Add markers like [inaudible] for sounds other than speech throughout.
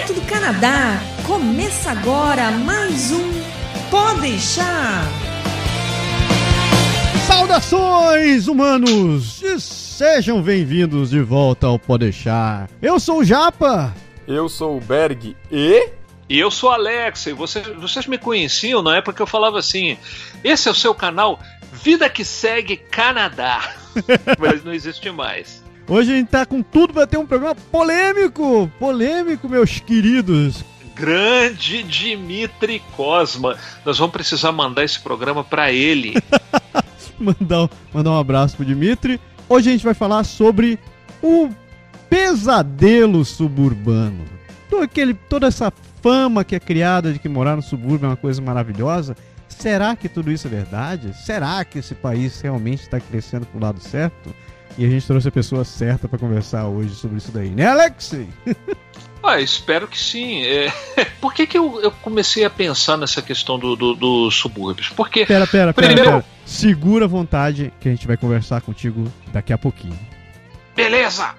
direto do Canadá. Começa agora mais um Pode deixar. Saudações, humanos! E sejam bem-vindos de volta ao Pode deixar. Eu sou o Japa. Eu sou o Berg e. E eu sou Alex, e vocês, vocês me conheciam na época que eu falava assim: esse é o seu canal Vida que Segue Canadá. [laughs] Mas não existe mais. Hoje a gente tá com tudo para ter um programa polêmico! Polêmico, meus queridos! Grande Dimitri Cosma. Nós vamos precisar mandar esse programa para ele. [laughs] mandar, mandar um abraço pro Dimitri. Hoje a gente vai falar sobre o pesadelo suburbano. Todo aquele, toda essa fama que é criada de que morar no subúrbio é uma coisa maravilhosa. Será que tudo isso é verdade? Será que esse país realmente está crescendo para o lado certo? E a gente trouxe a pessoa certa para conversar hoje sobre isso daí, né, Alexei? [laughs] Ah, espero que sim. É... [laughs] Por que, que eu, eu, comecei a pensar nessa questão dos do, do subúrbios? Porque. Pera, pera, pera, primeiro... pera. Segura a vontade que a gente vai conversar contigo daqui a pouquinho. Beleza!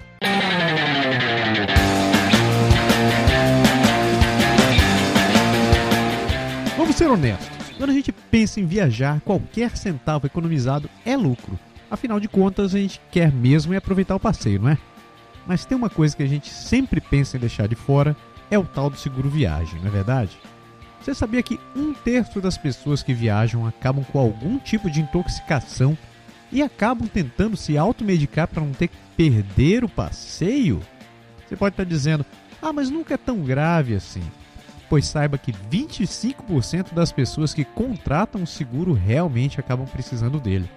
Vamos ser honestos. Quando a gente pensa em viajar, qualquer centavo economizado é lucro. Afinal de contas, a gente quer mesmo é aproveitar o passeio, não é? Mas tem uma coisa que a gente sempre pensa em deixar de fora, é o tal do seguro viagem, não é verdade? Você sabia que um terço das pessoas que viajam acabam com algum tipo de intoxicação e acabam tentando se automedicar para não ter que perder o passeio? Você pode estar dizendo, ah, mas nunca é tão grave assim. Pois saiba que 25% das pessoas que contratam o seguro realmente acabam precisando dele.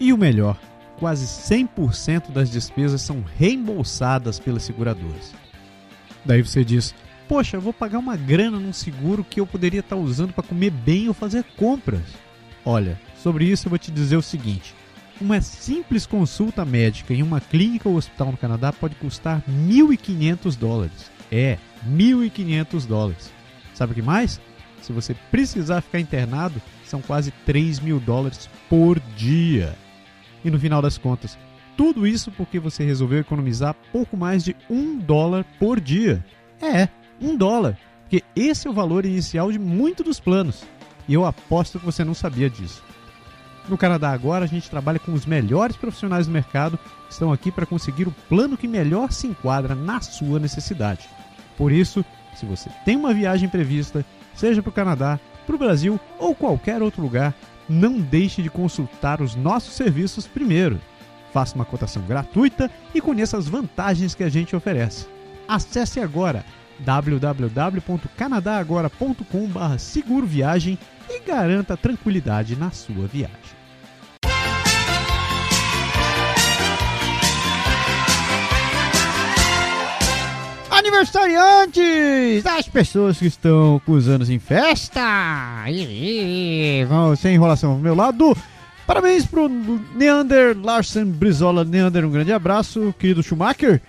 E o melhor, quase 100% das despesas são reembolsadas pelas seguradoras. Daí você diz: Poxa, eu vou pagar uma grana num seguro que eu poderia estar usando para comer bem ou fazer compras. Olha, sobre isso eu vou te dizer o seguinte: uma simples consulta médica em uma clínica ou hospital no Canadá pode custar 1.500 dólares. É, 1.500 dólares. Sabe o que mais? Se você precisar ficar internado, são quase 3 mil dólares por dia. E no final das contas, tudo isso porque você resolveu economizar pouco mais de um dólar por dia. É, um dólar. Porque esse é o valor inicial de muito dos planos. E eu aposto que você não sabia disso. No Canadá agora a gente trabalha com os melhores profissionais do mercado que estão aqui para conseguir o plano que melhor se enquadra na sua necessidade. Por isso, se você tem uma viagem prevista, seja para o Canadá, para o Brasil ou qualquer outro lugar, não deixe de consultar os nossos serviços primeiro. Faça uma cotação gratuita e conheça as vantagens que a gente oferece. Acesse agora www.canadagora.com/seguro e garanta tranquilidade na sua viagem. Aniversariantes! As pessoas que estão com os anos em festa! Vamos, sem enrolação ao meu lado. Parabéns pro Neander Larsen Brizola. Neander, um grande abraço, querido Schumacher.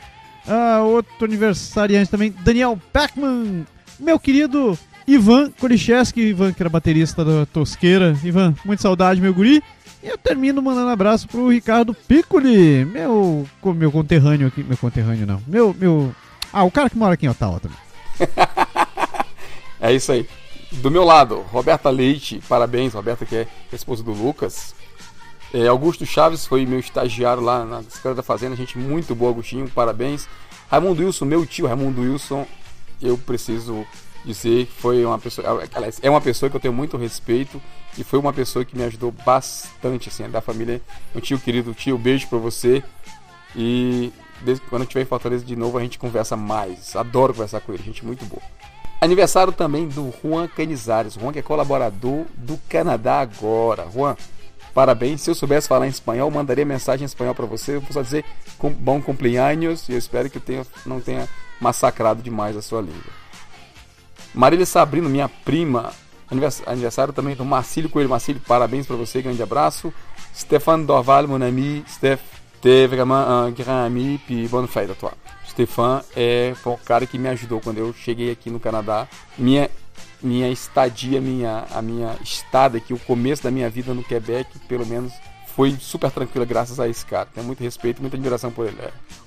Uh, outro aniversariante também, Daniel Packman. Meu querido Ivan Kolicheski, Ivan que era baterista da Tosqueira. Ivan, muita saudade, meu guri. E eu termino mandando abraço pro Ricardo Piccoli, meu, meu conterrâneo aqui. Meu conterrâneo não. Meu, meu ah, o cara que mora aqui em Ottawa também. [laughs] é isso aí. Do meu lado, Roberta Leite, parabéns, Roberta, que é esposa do Lucas. É, Augusto Chaves foi meu estagiário lá na Escola da Fazenda, gente muito boa, Agostinho, parabéns. Raimundo Wilson, meu tio Raimundo Wilson, eu preciso dizer que foi uma pessoa, é uma pessoa que eu tenho muito respeito e foi uma pessoa que me ajudou bastante, assim, da família. Um tio querido, tio, beijo pra você. E quando eu estiver em Fortaleza de novo, a gente conversa mais. Adoro conversar com ele, gente muito boa. Aniversário também do Juan Canizares. Juan que é colaborador do Canadá agora. Juan, parabéns. Se eu soubesse falar em espanhol, mandaria mensagem em espanhol para você. Eu vou só dizer bom cumpleaños e eu espero que tenha, não tenha massacrado demais a sua língua. Marília Sabrino, minha prima, aniversário também do Marcílio Coelho. Marcílio, parabéns para você, grande abraço. Stefano Dorval, mon ami, Steph, T'es vraiment un grand ami, puis bonne fête à toi. Stefan é o cara que me ajudou quando eu cheguei aqui no Canadá. Minha minha estadia, minha a minha estada aqui, o começo da minha vida no Quebec, pelo menos foi super tranquila graças a esse cara. Tenho muito respeito, muita admiração por ele.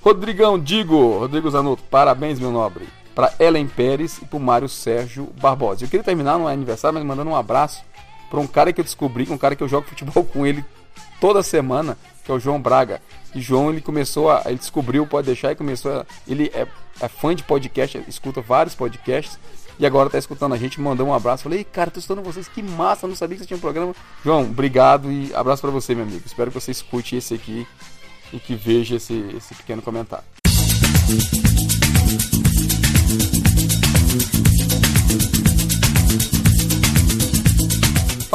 Rodrigão, digo, Rodrigo Zanotto, parabéns, meu nobre. para Ellen Pérez e para Mário Sérgio Barbosa. Eu queria terminar no aniversário, mas mandando um abraço para um cara que eu descobri, um cara que eu jogo futebol [laughs] com ele toda semana, que é o João Braga. E João ele começou a. Ele descobriu, pode deixar, e começou a. Ele é, é fã de podcast, escuta vários podcasts. E agora tá escutando a gente, mandou um abraço. Falei, cara, tô escutando vocês, que massa, não sabia que você tinha um programa. João, obrigado e abraço para você, meu amigo. Espero que você escute esse aqui e que veja esse, esse pequeno comentário.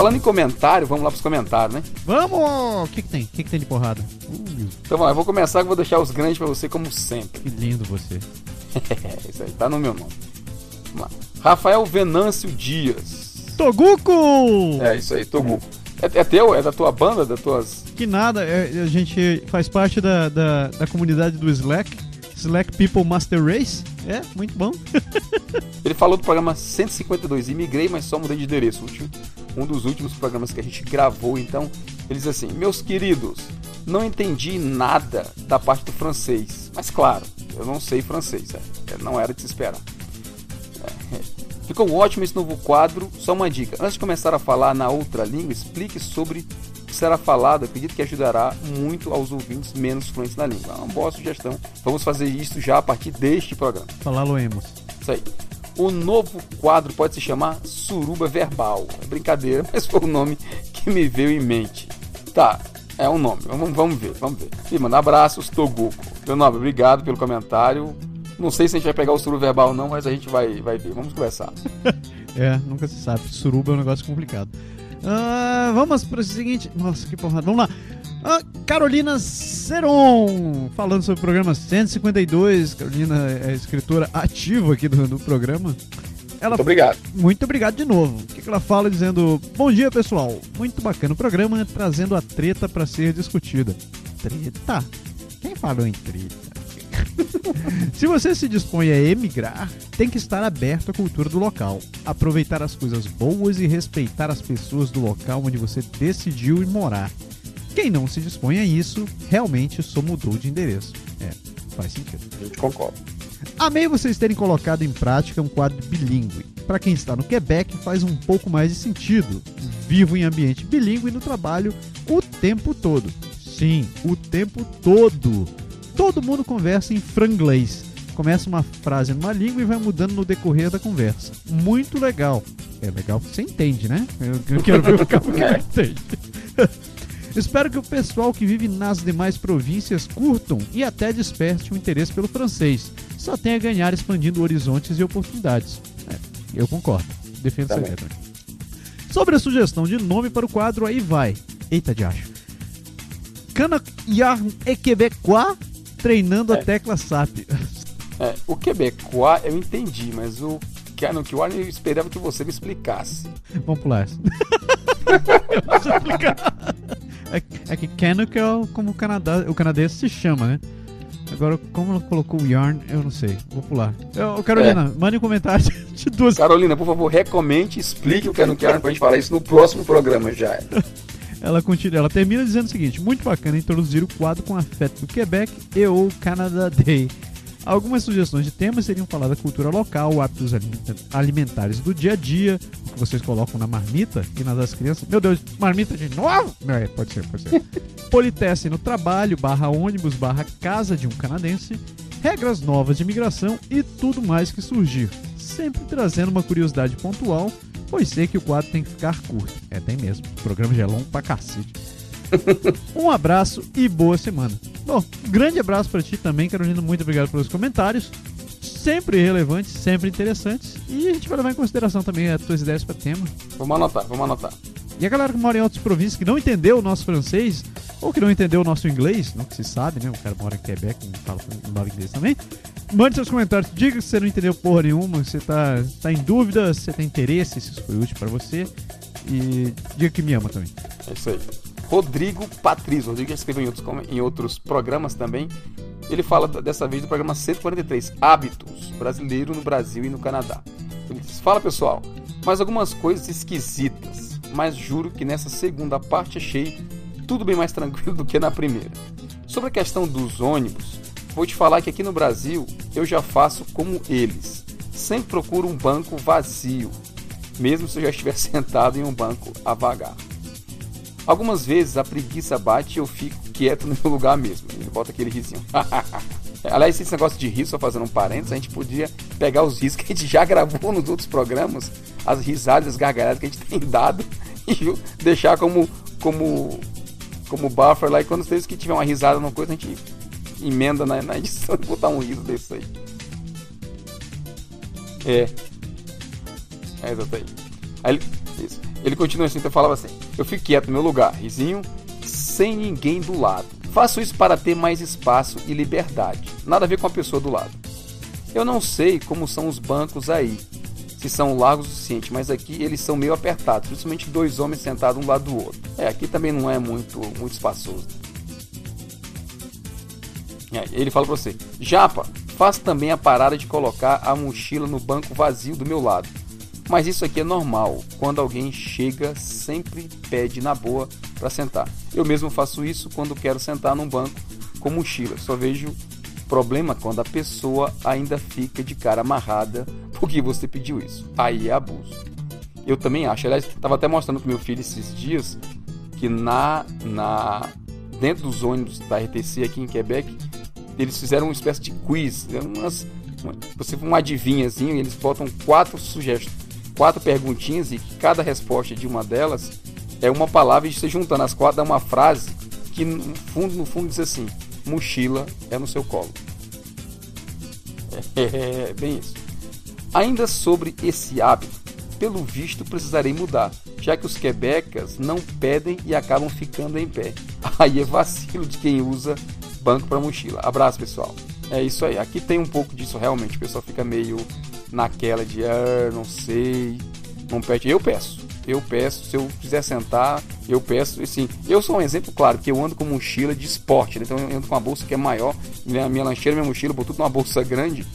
Falando em comentário, vamos lá pros comentários, né? Vamos! O que, que tem? O que, que tem de porrada? Uh, Então vamos lá, eu vou começar que vou deixar os grandes para você como sempre. que lindo você. [laughs] Isso aí, tá no meu nome. Vamos lá. Rafael Venâncio Dias. Toguco! É isso aí, Togu. É, é teu? É da tua banda? Das tuas. Que nada, é- a gente faz parte da, da, da comunidade do Slack. Slack People Master Race. É, muito bom. [laughs] Ele falou do programa 152. Imigrei, mas só mudei de endereço. Um dos últimos programas que a gente gravou. Então, ele diz assim: Meus queridos, não entendi nada da parte do francês. Mas claro, eu não sei francês. é, é, não era de se esperar. É, é. Ficou ótimo esse novo quadro. Só uma dica: antes de começar a falar na outra língua, explique sobre será falado. Acredito que ajudará muito aos ouvintes menos fluentes na língua. É uma boa sugestão. Vamos fazer isso já a partir deste programa. Falar Loemos. Isso aí. O novo quadro pode se chamar Suruba Verbal. É brincadeira, [laughs] mas foi o nome que me veio em mente. Tá, é um nome. Vamos, vamos ver, vamos ver. E manda abraços, Toguco. Meu nome, obrigado pelo comentário. Não sei se a gente vai pegar o Suruba Verbal ou não, mas a gente vai, vai ver. Vamos conversar. [laughs] É, nunca se sabe. Suruba é um negócio complicado. Ah, vamos para o seguinte. Nossa, que porrada. Vamos lá. Ah, Carolina Seron, falando sobre o programa 152. Carolina é escritora ativa aqui do, do programa. Ela, Muito obrigado. muito obrigado de novo. O que, que ela fala dizendo: Bom dia, pessoal. Muito bacana o programa, trazendo a treta para ser discutida. Treta? Quem falou em treta? [laughs] Se você se dispõe a emigrar, tem que estar aberto à cultura do local, aproveitar as coisas boas e respeitar as pessoas do local onde você decidiu ir morar. Quem não se dispõe a isso, realmente só mudou de endereço. É, faz sentido. A gente concorda. Amei vocês terem colocado em prática um quadro bilíngue. Para quem está no Quebec, faz um pouco mais de sentido. Vivo em ambiente bilíngue no trabalho o tempo todo. Sim, o tempo todo. Todo mundo conversa em franglês. Começa uma frase numa língua e vai mudando no decorrer da conversa. Muito legal. É legal que você entende, né? Eu, eu [laughs] quero ver o cara que entende. Espero que o pessoal que vive nas demais províncias curtam e até desperte o interesse pelo francês. Só tem a ganhar expandindo horizontes e oportunidades. É, eu concordo. Defendo essa Também. também. Sobre a sugestão de nome para o quadro, aí vai. Eita de acho. Cana Yarn e Treinando a É. tecla SAP. É, o Quebecois eu entendi, mas o Canon Kiwan eu esperava que você me explicasse. Vamos pular essa. eu explicar. É, é que Canuck é o- como o, Canadá, o canadense se chama, né? Agora, como ela colocou o Yarn, eu não sei. Vou pular. Ô, Carolina, mande um comentário [laughs] de duas. Carolina, por favor, recomente, explique o Canon Kiwan pra gente falar isso no próximo programa já. [laughs] Ela continua, ela termina dizendo o seguinte: muito bacana introduzir o quadro com afeto do Quebec e ou Canada Day. Algumas sugestões de temas seriam falar da cultura local, hábitos alimenta- alimentares do dia a dia, o que vocês colocam na marmita e nas das crianças. Meu Deus, marmita de novo? É, pode ser, pode ser. [laughs] Politesse no trabalho, barra ônibus, barra casa de um canadense, regras novas de imigração e tudo mais que surgir. Sempre trazendo uma curiosidade pontual, pois sei que o quadro tem que ficar curto. É, tem mesmo. O programa já é longo pra cacete. [laughs] Um abraço e boa semana. Bom, grande abraço pra ti também, Carolina. Muito obrigado pelos comentários. Sempre relevantes, sempre interessantes. E a gente vai levar em consideração também as tuas ideias para tema. Vamos anotar, vamos anotar. E a galera que mora em outras províncias que não entendeu o nosso francês, ou que não entendeu o nosso inglês, não que se sabe, né? O cara mora em Quebec, não fala, não fala inglês também. Mande seus comentários, diga se você não entendeu porra nenhuma, se você tá, tá em dúvida, se você tem interesse, se isso foi útil pra você. E diga que me ama também. É isso aí. Rodrigo Patrício. Rodrigo já escreveu em outros, em outros programas também. Ele fala dessa vez do programa 143, Hábitos, brasileiro no Brasil e no Canadá. Ele diz, fala pessoal, mais algumas coisas esquisitas, mas juro que nessa segunda parte achei tudo bem mais [laughs] tranquilo do que na primeira. Sobre a questão dos ônibus, vou te falar que aqui no Brasil eu já faço como eles. sempre procuro um banco vazio, mesmo se eu já estiver [laughs] sentado em um banco a vagar. Algumas vezes a preguiça bate e eu fico quieto [laughs] no meu lugar mesmo. Ele bota aquele risinho. [laughs] Aliás, esse negócio de rir, só fazendo um parênteses, a gente podia pegar os risos que a gente já gravou nos outros programas, as risadas, as gargalhadas que a gente [laughs] tem dado, e deixar como, como, como buffer lá. E quando vocês que tiver uma risada numa coisa, a gente emenda na, na edição e botar um riso desse aí. É. É, exatamente. Aí ele, isso. ele continua assim, então falava assim: Eu fico quieto no meu lugar, risinho, sem ninguém do lado. Faço isso para ter mais espaço e liberdade. Nada a ver com a pessoa do lado. Eu não sei como são os bancos aí, se são largos o suficiente, mas aqui eles são meio apertados, principalmente dois homens sentados um lado do outro. É, aqui também não é muito, muito espaçoso. É, ele fala pra você: Japa, faz também a parada de colocar a mochila no banco vazio do meu lado. Mas isso aqui é normal. Quando alguém chega, sempre pede na boa para sentar. Eu mesmo faço isso quando quero sentar num banco com mochila. Só vejo problema quando a pessoa ainda fica de cara amarrada porque você pediu isso. Aí é abuso. Eu também acho. Aliás, estava até mostrando para meu filho esses dias que na, na dentro dos ônibus da RTC aqui em Quebec eles fizeram uma espécie de quiz, umas, uma, você um adivinhazinho, e eles botam quatro sugestões, quatro perguntinhas e cada resposta de uma delas é uma palavra e você juntando as quatro dá uma frase que no fundo, no fundo diz assim: mochila é no seu colo. [laughs] É bem isso. Ainda sobre esse hábito, pelo visto precisarei mudar, já que os quebecas não pedem e acabam ficando em pé. [laughs] Aí é vacilo de quem usa banco para mochila. Abraço, pessoal. É isso aí. Aqui tem um pouco disso realmente. O pessoal fica meio naquela de, ah, não sei, não pede. Eu peço. Eu peço, se eu quiser sentar, eu peço. Assim, eu sou um exemplo claro, que eu ando com mochila de esporte, né? então eu ando com uma bolsa que é maior, minha, minha lancheira, minha mochila, boto tudo numa bolsa grande.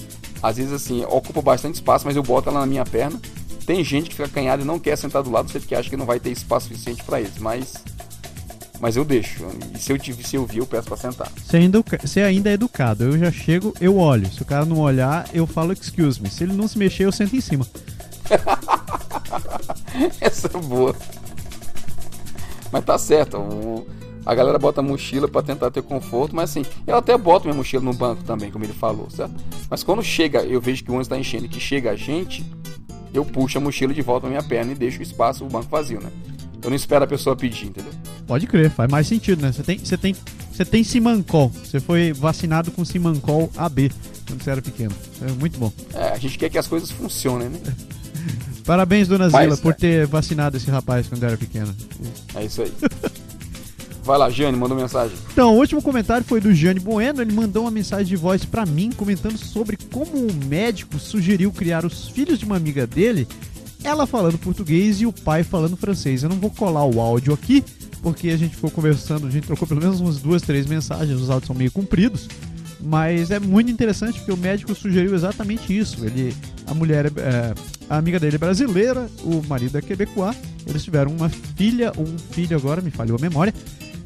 Às vezes assim, ocupa bastante espaço, mas eu boto ela na minha perna. Tem gente que fica canhada e não quer sentar do lado, você que acha que não vai ter espaço suficiente para eles, mas mas eu deixo. E se eu, se eu vir, eu peço pra sentar. Você ainda, você ainda é educado. Eu já chego, eu olho. Se o cara não olhar, eu falo excuse me. Se ele não se mexer, eu sento em cima. [laughs] Essa é boa. Mas tá certo. O, a galera bota a mochila para tentar ter conforto, mas assim, eu até boto minha mochila no banco também, como ele falou, certo? Mas quando chega, eu vejo que o ônibus está enchendo e que chega a gente, eu puxo a mochila de volta na minha perna e deixo o espaço, o banco vazio, né? Eu não espero a pessoa pedir, entendeu? Pode crer, faz mais sentido, né? Você tem, você tem, você tem Simancol. Você foi vacinado com Simancol AB quando você era pequeno. É muito bom. É, a gente quer que as coisas funcionem, né? [laughs] Parabéns, dona Mas, Zila, por é. ter vacinado esse rapaz quando era pequeno. É isso aí. Vai lá, Jane, mandou mensagem. Então, o último comentário foi do Jane Bueno. Ele mandou uma mensagem de voz para mim comentando sobre como o médico sugeriu criar os filhos de uma amiga dele ela falando português e o pai falando francês. Eu não vou colar o áudio aqui, porque a gente ficou conversando, a gente trocou pelo menos umas duas, três mensagens, os áudios são meio compridos. Mas é muito interessante porque o médico sugeriu exatamente isso. Ele, a mulher, é, a amiga dele é brasileira, o marido é quebecois. Eles tiveram uma filha, um filho agora, me falhou a memória.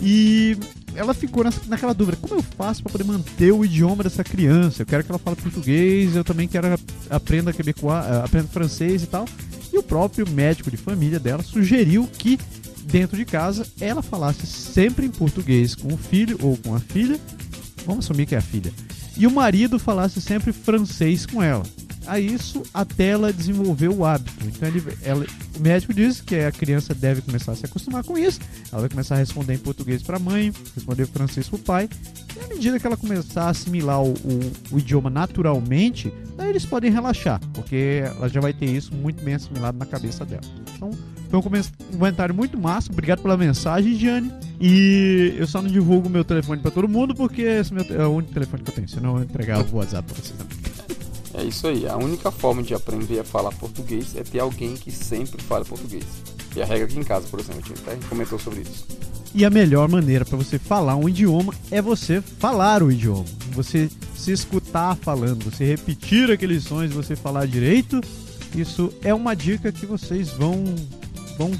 E ela ficou naquela dúvida: como eu faço para poder manter o idioma dessa criança? Eu quero que ela fale português, eu também quero aprenda quebecois, é, aprenda francês e tal. E o próprio médico de família dela sugeriu que dentro de casa ela falasse sempre em português com o filho ou com a filha. Vamos assumir que é a filha. E o marido falasse sempre francês com ela a isso até ela desenvolver o hábito. Então ele, ela, o médico diz que a criança deve começar a se acostumar com isso. Ela vai começar a responder em português para a mãe, responder em francês para o pai. E à medida que ela começar a assimilar o, o, o, idioma naturalmente, daí eles podem relaxar, porque ela já vai ter isso muito bem assimilado na cabeça dela. Então foi um comentário muito massa. Obrigado pela mensagem, Gianni. E eu só não divulgo meu telefone para todo mundo porque esse é o único telefone que eu tenho. Senão eu vou entregar o WhatsApp para vocês também. É isso aí. A única forma de aprender a falar português é ter alguém que sempre fale português. E a regra aqui em casa, por exemplo, a gente comentou sobre isso. E a melhor maneira para você falar um idioma é você falar o idioma. Você se escutar falando, você repetir aqueles sons, você falar direito. Isso é uma dica que vocês vão vão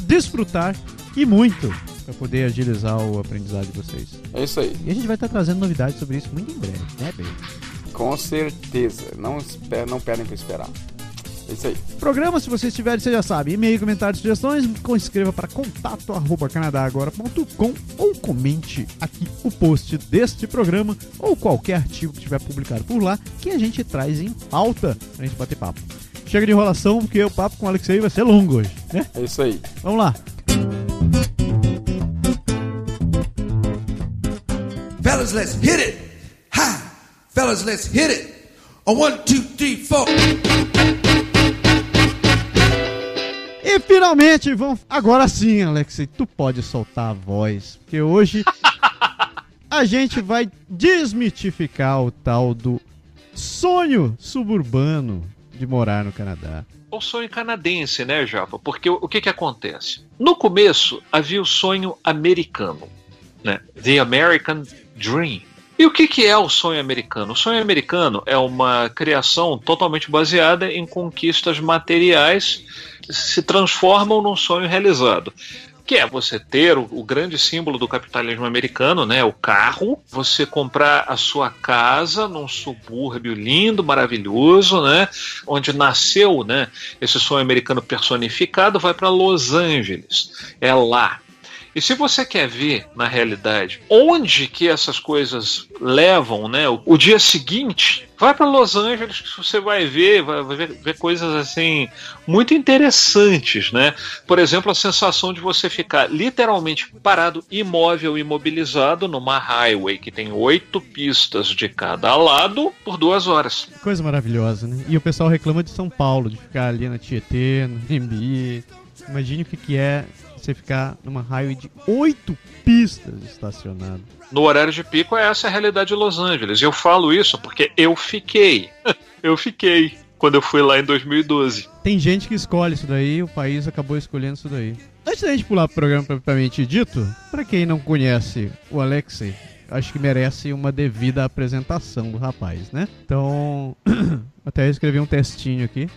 desfrutar e muito para poder agilizar o aprendizado de vocês. É isso aí. E a gente vai estar trazendo novidades sobre isso muito em breve, né, Pedro? Com certeza. Não, esper, não perdem para esperar. É isso aí. Programa, se vocês tiverem, você já sabe. E-mail, comentários, sugestões, escreva para contato arroba canadagora.com ou comente aqui o post deste programa ou qualquer artigo que tiver publicado por lá que a gente traz em pauta pra gente bater papo. Chega de enrolação, porque o papo com o Alexei vai ser longo hoje, né? É isso aí. Vamos lá. Fellas, let's hit it. Ha! Fellas, let's hit it. A one, two, three, four. E finalmente, vamos. Agora sim, Alexei, tu pode soltar a voz. Porque hoje [laughs] a gente vai desmitificar o tal do sonho suburbano de morar no Canadá. O sonho canadense, né, Japa? Porque o, o que que acontece? No começo havia o sonho americano, né? The American Dream. E o que, que é o sonho americano? O sonho americano é uma criação totalmente baseada em conquistas materiais que se transformam num sonho realizado. Que é você ter o, o grande símbolo do capitalismo americano, né? O carro, você comprar a sua casa num subúrbio lindo, maravilhoso, né? Onde nasceu, né? Esse sonho americano personificado vai para Los Angeles. É lá. E se você quer ver, na realidade, onde que essas coisas levam, né? O, o dia seguinte, vai para Los Angeles que você vai ver, vai ver, ver coisas assim muito interessantes, né? Por exemplo, a sensação de você ficar literalmente parado, imóvel, imobilizado numa highway que tem oito pistas de cada lado por duas horas. Coisa maravilhosa, né? E o pessoal reclama de São Paulo, de ficar ali na Tietê, no Nimbi. Imagine o que, que é você ficar numa highway de oito pistas estacionado. No horário de pico, essa é a realidade de Los Angeles. E eu falo isso porque eu fiquei. [laughs] eu fiquei quando eu fui lá em 2012. Tem gente que escolhe isso daí, o país acabou escolhendo isso daí. Antes da gente pular pro programa propriamente dito, para quem não conhece o Alexei, acho que merece uma devida apresentação do rapaz, né? Então, [clears throat] até escrevi um textinho aqui.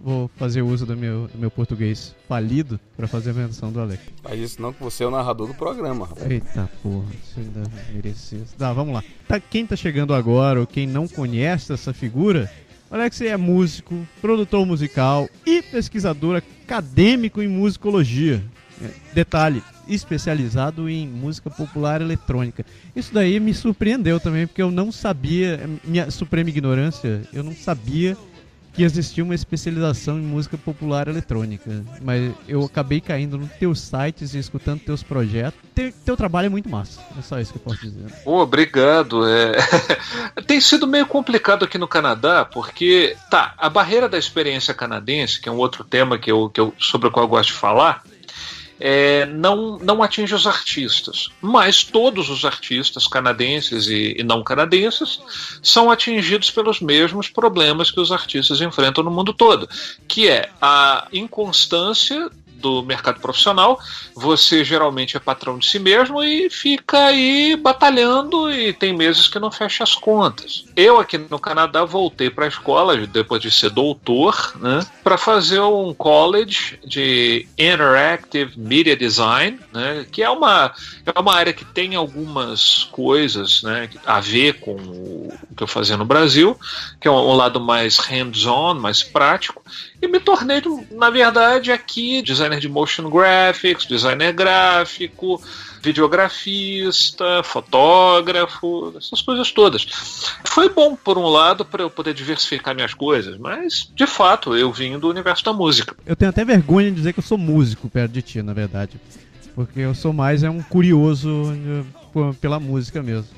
Vou, fazer uso do meu, do meu português falido para fazer a menção do Alex. Faz isso não que você é o narrador do programa, rapaz. Eita porra, isso ainda merecia. Tá, vamos lá. Tá, quem tá chegando agora ou quem não conhece essa figura, o Alex é músico, produtor musical e pesquisador acadêmico em musicologia. É, detalhe, especializado em música popular eletrônica. Isso daí me surpreendeu também, porque eu não sabia, minha suprema ignorância, eu não sabia que existia uma especialização em música popular eletrônica. Mas eu acabei caindo nos teus sites e escutando teus projetos. Teu, teu trabalho é muito massa. É só isso que eu posso dizer. Oh, obrigado. É... [laughs] Tem sido meio complicado aqui no Canadá, porque, tá, a barreira da experiência canadense, que é um outro tema que eu, que eu, sobre o qual eu gosto de falar, é, não, não atinge os artistas. Mas todos os artistas canadenses e, e, não canadenses são atingidos pelos mesmos problemas que os artistas enfrentam no mundo todo, que é a inconstância do mercado profissional, você geralmente é patrão de si mesmo e fica aí batalhando e tem meses que não fecha as contas. Eu aqui no Canadá voltei para a escola depois de ser doutor, né, para fazer um college de Interactive Media Design, né, que é uma é uma área que tem algumas coisas, né, a ver com o que eu fazia no Brasil, que é um, um lado mais hands-on, mais prático, e me tornei, na verdade, aqui designer de motion graphics, designer gráfico, videografista, fotógrafo, essas coisas todas. Foi bom, por um lado, para eu poder diversificar minhas coisas, mas, de fato, eu vim do universo da música. Eu tenho até vergonha de dizer que eu sou músico perto de ti, na verdade. Porque eu sou mais é um curioso eh, pela música mesmo.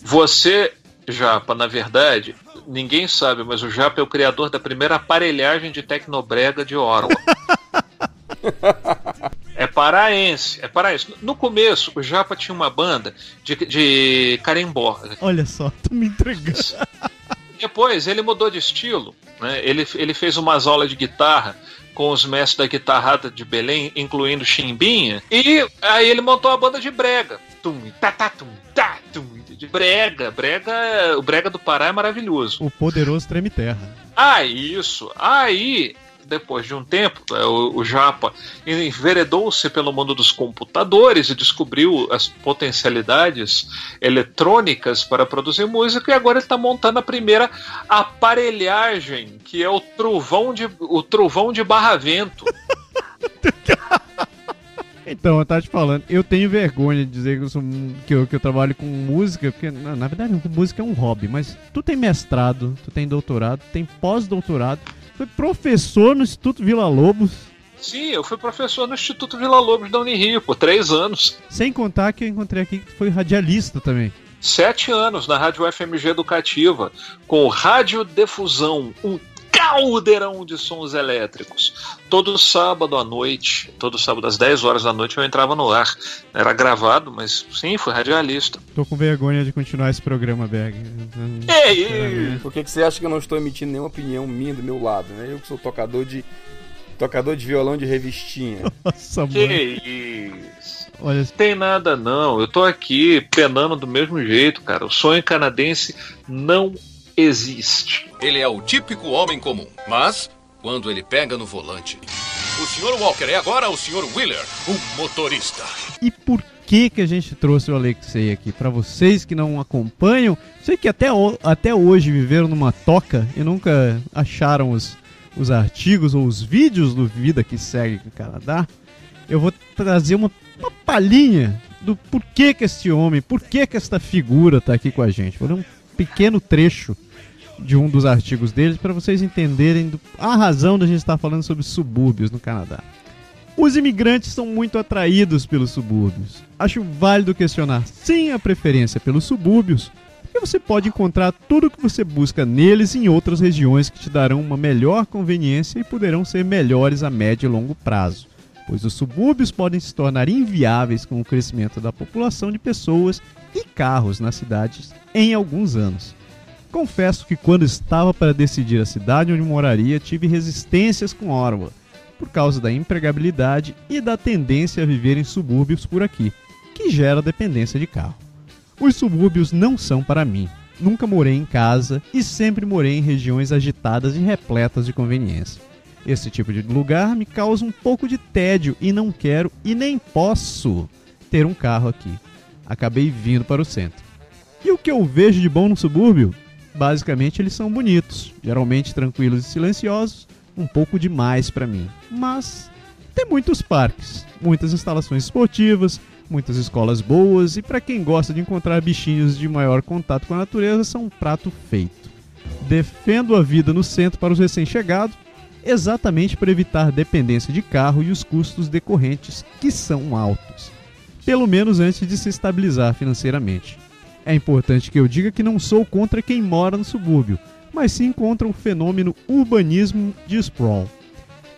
Você, Japa, na verdade, ninguém sabe, mas o Japa é o criador da primeira aparelhagem de tecnobrega de Orwell. É paraense, é paraense. No começo, o Japa tinha uma banda de, de carimbó. Olha só, tu me entregando. Depois ele mudou de estilo, né? ele, ele fez umas aulas de guitarra com os mestres da guitarrada de Belém, incluindo Chimbinha, e aí ele montou a banda de brega. Tum, tá, tá, tum, tá, tum, de brega. Brega, o brega do Pará é maravilhoso. O poderoso treme terra. Ah, isso. Aí depois de um tempo, é, o, o Japa enveredou-se pelo mundo dos computadores e descobriu as potencialidades eletrônicas para produzir música, e agora ele está montando a primeira aparelhagem, que é o trovão de, o trovão de barra-vento. [laughs] Então, eu tava te falando, eu tenho vergonha de dizer que eu, sou, que eu, que eu trabalho com música, porque na, na verdade música é um hobby, mas tu tem mestrado, tu tem doutorado, tem pós-doutorado, foi professor no Instituto Vila Lobos. Sim, eu fui professor no Instituto Vila Lobos da Unirio por três anos. Sem contar que eu encontrei aqui que foi radialista também. Sete anos na Rádio FMG Educativa, com Radiodifusão, um caldeirão de sons elétricos. Todo sábado à noite, todo sábado às 10 horas da noite eu entrava no ar. Era gravado, mas sim, fui radialista. Tô com vergonha de continuar esse programa, Berg. Ei! Por que, que você acha que eu não estou emitindo nenhuma opinião minha do meu lado, né? Eu que sou tocador de tocador de violão de revistinha. [laughs] Nossa, que isso? Olha... Tem nada não. Eu tô aqui penando do mesmo jeito, cara. O sonho canadense não existe. Ele é o típico homem comum, mas quando ele pega no volante. O Sr. Walker é agora o Sr. Wheeler, o motorista. E por que que a gente trouxe o Alexei aqui? Para vocês que não acompanham, sei que até, até hoje viveram numa toca e nunca acharam os, os artigos ou os vídeos do Vida que segue no Canadá, eu vou trazer uma, uma palhinha do porquê que este homem, porquê que esta figura está aqui com a gente. Vou dar um pequeno trecho de um dos artigos deles para vocês entenderem do, a razão da gente estar falando sobre subúrbios no Canadá. Os imigrantes são muito atraídos pelos subúrbios. Acho válido questionar sim a preferência pelos subúrbios, porque você pode encontrar tudo o que você busca neles em outras regiões que te darão uma melhor conveniência e poderão ser melhores a médio e longo prazo, pois os subúrbios podem se tornar inviáveis com o crescimento da população de pessoas e carros nas cidades em alguns anos. Confesso que quando estava para decidir a cidade onde moraria, tive resistências com Orwa, por causa da empregabilidade e da tendência a viver em subúrbios por aqui, que gera dependência de carro. Os subúrbios não são para mim. Nunca morei em casa e sempre morei em regiões agitadas e repletas de conveniência. Esse tipo de lugar me causa um pouco de tédio e não quero e nem posso ter um carro aqui. Acabei vindo para o centro. E o que eu vejo de bom no subúrbio? Basicamente, eles são bonitos, geralmente tranquilos e silenciosos, um pouco demais para mim. Mas tem muitos parques, muitas instalações esportivas, muitas escolas boas e para quem gosta de encontrar bichinhos de maior contato com a natureza, são um prato feito. Defendo a vida no centro para os recém-chegados, exatamente para evitar dependência de carro e os custos decorrentes, que são altos. Pelo menos antes de se estabilizar financeiramente. É importante que eu diga que não sou contra quem mora no subúrbio, mas sim contra o fenômeno urbanismo de sprawl.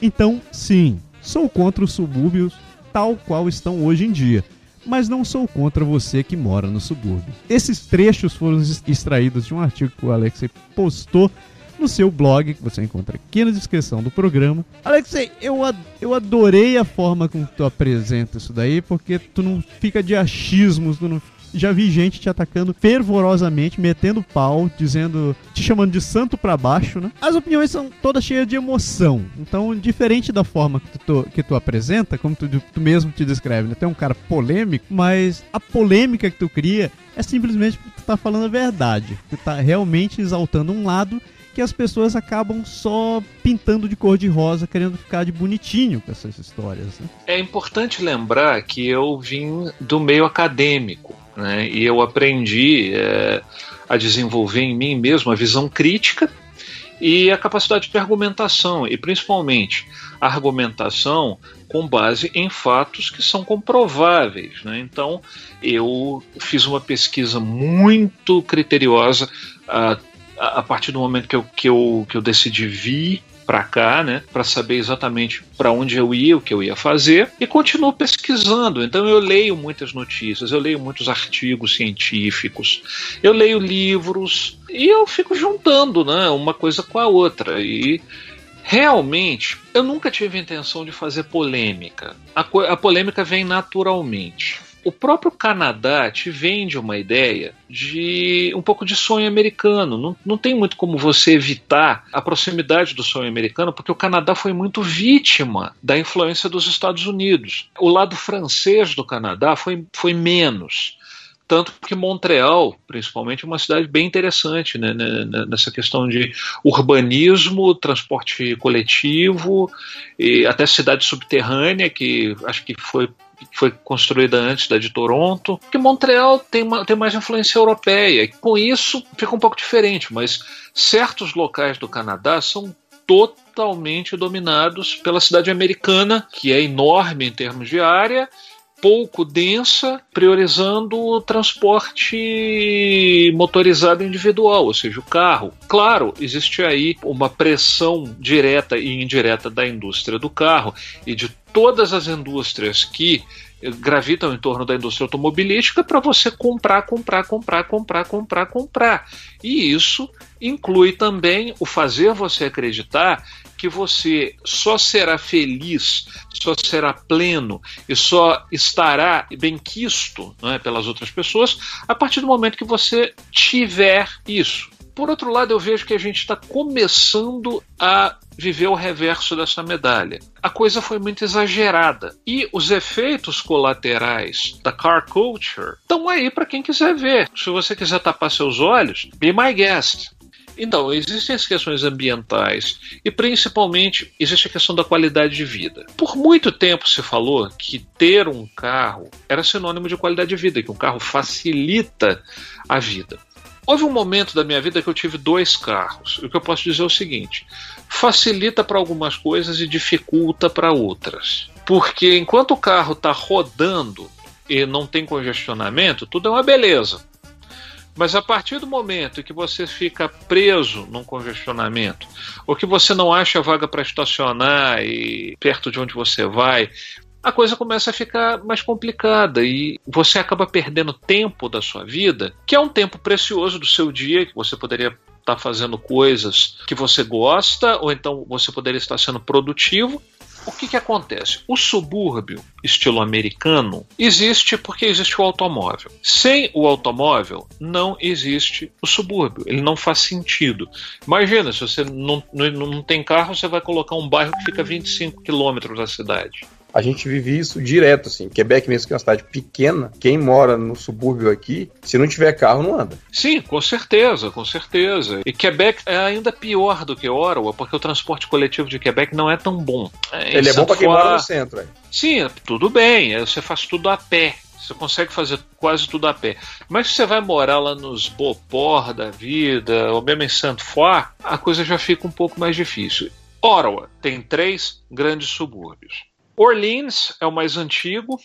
Então, sim, sou contra os subúrbios tal qual estão hoje em dia, mas não sou contra você que mora no subúrbio. Esses trechos foram extraídos de um artigo que o Alexei postou no seu blog, que você encontra aqui na descrição do programa. Alexei, eu, ad eu adorei a forma como tu apresenta isso daí, porque tu não fica de achismos, tu não já vi gente te atacando fervorosamente, metendo pau, dizendo, te chamando de santo pra baixo, né? As opiniões são todas cheias de emoção. Então, diferente da forma que tu, que tu apresenta, como tu, tu mesmo te descreve, né? Tu é um cara polêmico, mas a polêmica que tu cria é simplesmente porque tu tá falando a verdade. Tu tá realmente exaltando um lado que as pessoas acabam só pintando de cor de rosa, querendo ficar de bonitinho com essas histórias. Né? É importante lembrar que eu vim do meio acadêmico. Né? E eu aprendi é, a desenvolver em mim mesmo a visão crítica e a capacidade de argumentação, e principalmente a argumentação com base em fatos que são comprováveis. Né? Então, eu fiz uma pesquisa muito criteriosa a, a partir do momento que eu, que eu, que eu decidi vir para cá, né, para saber exatamente para onde eu ia, o que eu ia fazer, e continuo pesquisando. Então eu leio muitas notícias, eu leio muitos artigos científicos, eu leio livros e eu fico juntando, né, uma coisa com a outra e Realmente, eu nunca tive intenção de fazer polêmica. A, a polêmica vem naturalmente. O próprio Canadá te vende uma ideia de um pouco de sonho americano. Não, não tem muito como você evitar a proximidade do sonho americano, porque o Canadá foi muito vítima da influência dos Estados Unidos. O lado francês do Canadá foi, foi menos. Tanto que Montreal, principalmente, é uma cidade bem interessante né, né, né, nessa questão de urbanismo, transporte coletivo, e até cidade subterrânea, que acho que foi foi construída antes da de Toronto, porque Montreal tem, uma, tem mais influência europeia. Com isso fica um pouco diferente, mas certos locais do Canadá são totalmente dominados pela cidade americana, que é enorme em termos de área pouco densa, priorizando o transporte motorizado individual, ou seja, o carro. Claro, existe aí uma pressão direta e indireta da indústria do carro e de todas as indústrias que gravitam em torno da indústria automobilística para você comprar, comprar, comprar, comprar, comprar, comprar. E isso inclui também o fazer você acreditar que você só será feliz, só será pleno e só estará benquisto é, pelas outras pessoas a partir do momento que você tiver isso. Por outro lado, eu vejo que a gente está começando a viver o reverso dessa medalha. A coisa foi muito exagerada. E os efeitos colaterais da car culture estão aí para quem quiser ver. Se você quiser tapar seus olhos, be my guest. Então, existem as questões ambientais e principalmente existe a questão da qualidade de vida. Por muito tempo se falou que ter um carro era sinônimo de qualidade de vida, que um carro facilita a vida. Houve um momento da minha vida que eu tive dois carros. O que eu posso dizer é o seguinte: facilita para algumas coisas e dificulta para outras. Porque enquanto o carro está rodando e não tem congestionamento, tudo é uma beleza. Mas a partir do momento que você fica preso num congestionamento, ou que você não acha vaga para estacionar e perto de onde você vai, a coisa começa a ficar mais complicada e você acaba perdendo tempo da sua vida, que é um tempo precioso do seu dia, que você poderia estar tá fazendo coisas que você gosta, ou então você poderia estar sendo produtivo, o que, que acontece? O subúrbio, estilo americano, existe porque existe o automóvel. Sem o automóvel, não existe o subúrbio. Ele não faz sentido. Imagina, se você não, não, não tem carro, você vai colocar um bairro que fica 25 quilômetros da cidade a gente vive isso direto, assim. Quebec mesmo que é uma cidade pequena, quem mora no subúrbio aqui, se não tiver carro, não anda. Sim, com certeza, com certeza. E Quebec é ainda pior do que Ottawa, porque o transporte coletivo de Quebec não é tão bom. É, Ele é bom para quem mora no centro, é. Sim, tudo bem, você faz tudo a pé. Você consegue fazer quase tudo a pé. Mas se você vai morar lá nos Beauport da vida, ou mesmo em Saint-Foy, a coisa já fica um pouco mais difícil. Ottawa tem três grandes subúrbios. Orleans é o mais antigo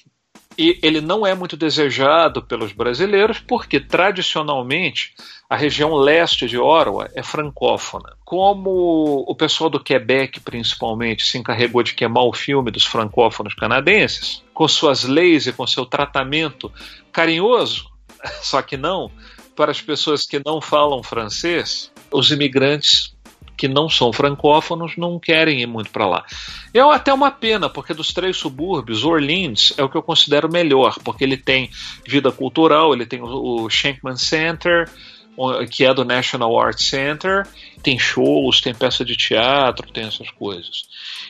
e ele não é muito desejado pelos brasileiros porque tradicionalmente a região leste de Ottawa é francófona. Como o pessoal do Quebec, principalmente, se encarregou de queimar o filme dos francófonos canadenses, com suas leis e com seu tratamento carinhoso, [laughs] só que não, para as pessoas que não falam francês, os imigrantes que não são francófonos não querem ir muito para lá. É até uma pena, porque dos três subúrbios, Orleans é o que eu considero melhor, porque ele tem vida cultural, ele tem o Shankman Center, que é do National Art Center, tem shows, tem peça de teatro, tem essas coisas.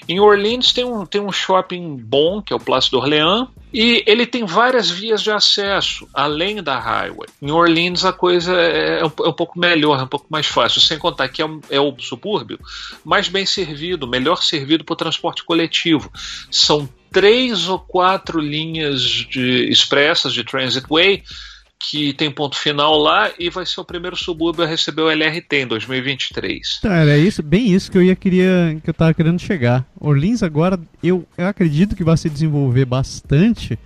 Em Orleans tem um, tem um shopping bom, que é o Place d'Orléans, e ele tem várias vias de acesso, além da highway. Em Orleans a coisa é, é um, é um pouco melhor, é um pouco mais fácil, sem contar que é, um, é o subúrbio mais bem servido, melhor servido para o transporte coletivo. São três ou quatro linhas de expressas de Transitway que tem ponto final lá e vai ser o primeiro subúrbio a receber o LRT em 2023. Então, era isso, bem isso que eu ia queria que eu tava querendo chegar. Orleans agora eu, eu acredito que vai se desenvolver bastante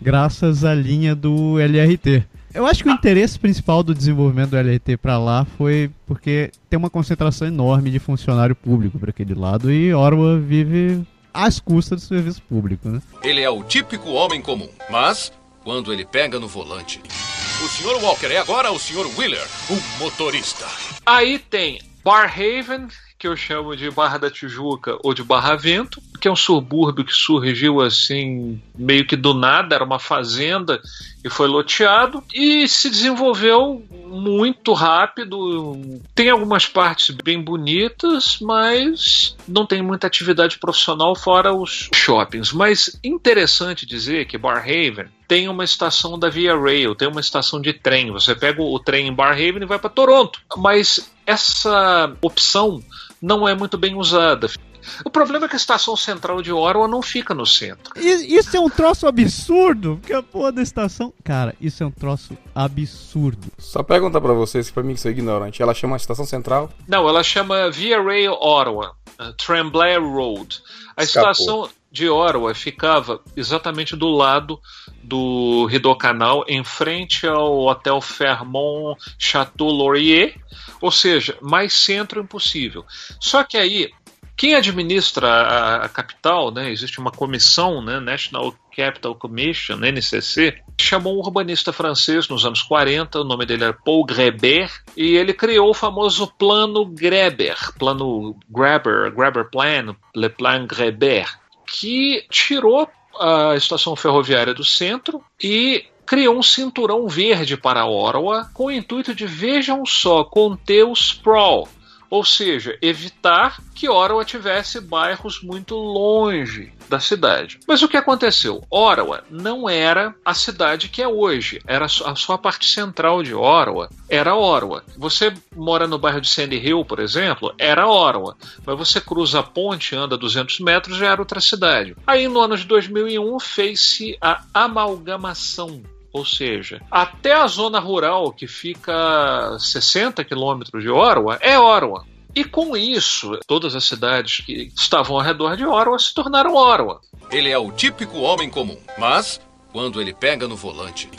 graças à linha do LRT. Eu acho que o interesse principal do desenvolvimento do LRT para lá foi porque tem uma concentração enorme de funcionário público para aquele lado e Orwa vive às custas do serviço público, né? Ele é o típico homem comum, mas quando ele pega no volante, o Sr. Walker é agora o Sr. Wheeler, o motorista. Aí tem Barhaven, que eu chamo de Barra da Tijuca ou de Barra Vento, que é um subúrbio que surgiu assim, meio que do nada, era uma fazenda e foi loteado e se desenvolveu muito rápido. Tem algumas partes bem bonitas, mas não tem muita atividade profissional fora os shoppings. Mas interessante dizer que Barhaven tem uma estação da Via Rail, tem uma estação de trem. Você pega o trem em Barhaven e vai para Toronto. Mas essa opção não é muito bem usada. O problema é que a estação central de Ottawa não fica no centro. Isso é um troço absurdo, porque a porra da estação. Cara, isso é um troço absurdo. Só perguntar para vocês, para mim que sou ignorante, ela chama a estação central? Não, ela chama Via Rail Ottawa, uh, Tremblay Road. A Escapou. estação de Ottawa ficava exatamente do lado do Rideau Canal, em frente ao Hotel Fairmont Chateau Laurier, ou seja, mais centro impossível. Só que aí quem administra a, a, capital, né, existe uma comissão, né, National Capital Commission, NCC, chamou um urbanista francês nos anos 40, o nome dele era Paul Greber, e ele criou o famoso Plano Greber, Plano Graber, Graber Plan, Le Plan Greber, que tirou a estação ferroviária do centro e criou um cinturão verde para Ottawa com o intuito de, vejam só, conter o sprawl, ou seja, evitar que Ottawa tivesse bairros muito longe da cidade. Mas o que aconteceu? Ottawa não era a cidade que é hoje, era a sua parte central de Ottawa, era Ottawa. Você mora no bairro de Sandy Hill, por exemplo, era Ottawa, mas você cruza a ponte, anda 200 metros, já era outra cidade. Aí no ano de 2001 fez-se a amalgamação ou seja, até a zona rural, que fica 60 quilômetros de Ottawa, é Ottawa. E com isso, todas as cidades que estavam ao redor de Ottawa se tornaram Ottawa. Ele é o típico homem comum, mas quando ele pega no volante.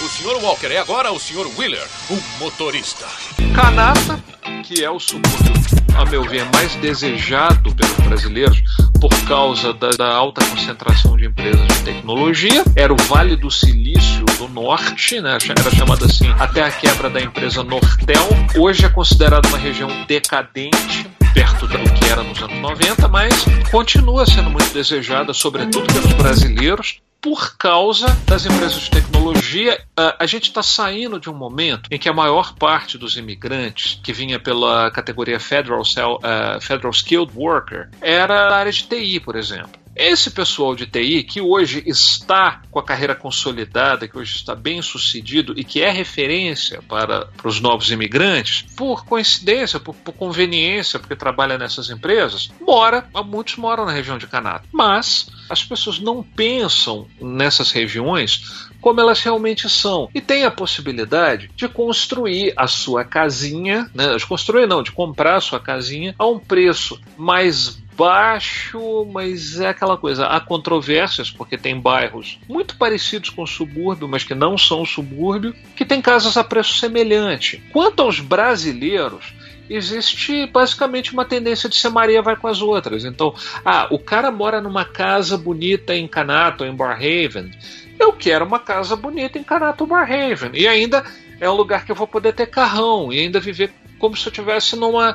O Sr. Walker é agora o Sr. Wheeler, o motorista. Canata, que é o subúrbio, a meu ver, mais desejado pelos brasileiros, por causa da, da, alta concentração de empresas de tecnologia. Era o Vale do Silício do Norte, né? era chamado assim até a quebra da empresa Nortel. Hoje é considerado uma região decadente, perto do que era nos anos 90, mas continua sendo muito desejada, sobretudo pelos brasileiros por causa das empresas de tecnologia. A gente está saindo de um momento em que a maior parte dos imigrantes que vinha pela categoria Federal, uh, Federal Skilled Worker era da área de TI, por exemplo. Esse pessoal de TI que hoje está com a carreira consolidada, que hoje está bem sucedido e que é referência para, para os novos imigrantes, por coincidência, por, por conveniência, porque trabalha nessas empresas, mora, muitos moram na região de Canadá. Mas as pessoas não pensam nessas regiões como elas realmente são. E tem a possibilidade de construir a sua casinha, né? de construir não, de comprar a sua casinha a um preço mais baixo, mas é aquela coisa. Há controvérsias, porque tem bairros muito parecidos com o subúrbio, mas que não são o subúrbio, que tem casas a preço semelhante. Quanto aos brasileiros, existe basicamente uma tendência de ser Maria vai com as outras. Então, ah, o cara mora numa casa bonita em Canato, em Barhaven. Eu quero uma casa bonita em Canato, Barhaven. E ainda é um lugar que eu vou poder ter carrão e ainda viver como se eu estivesse numa,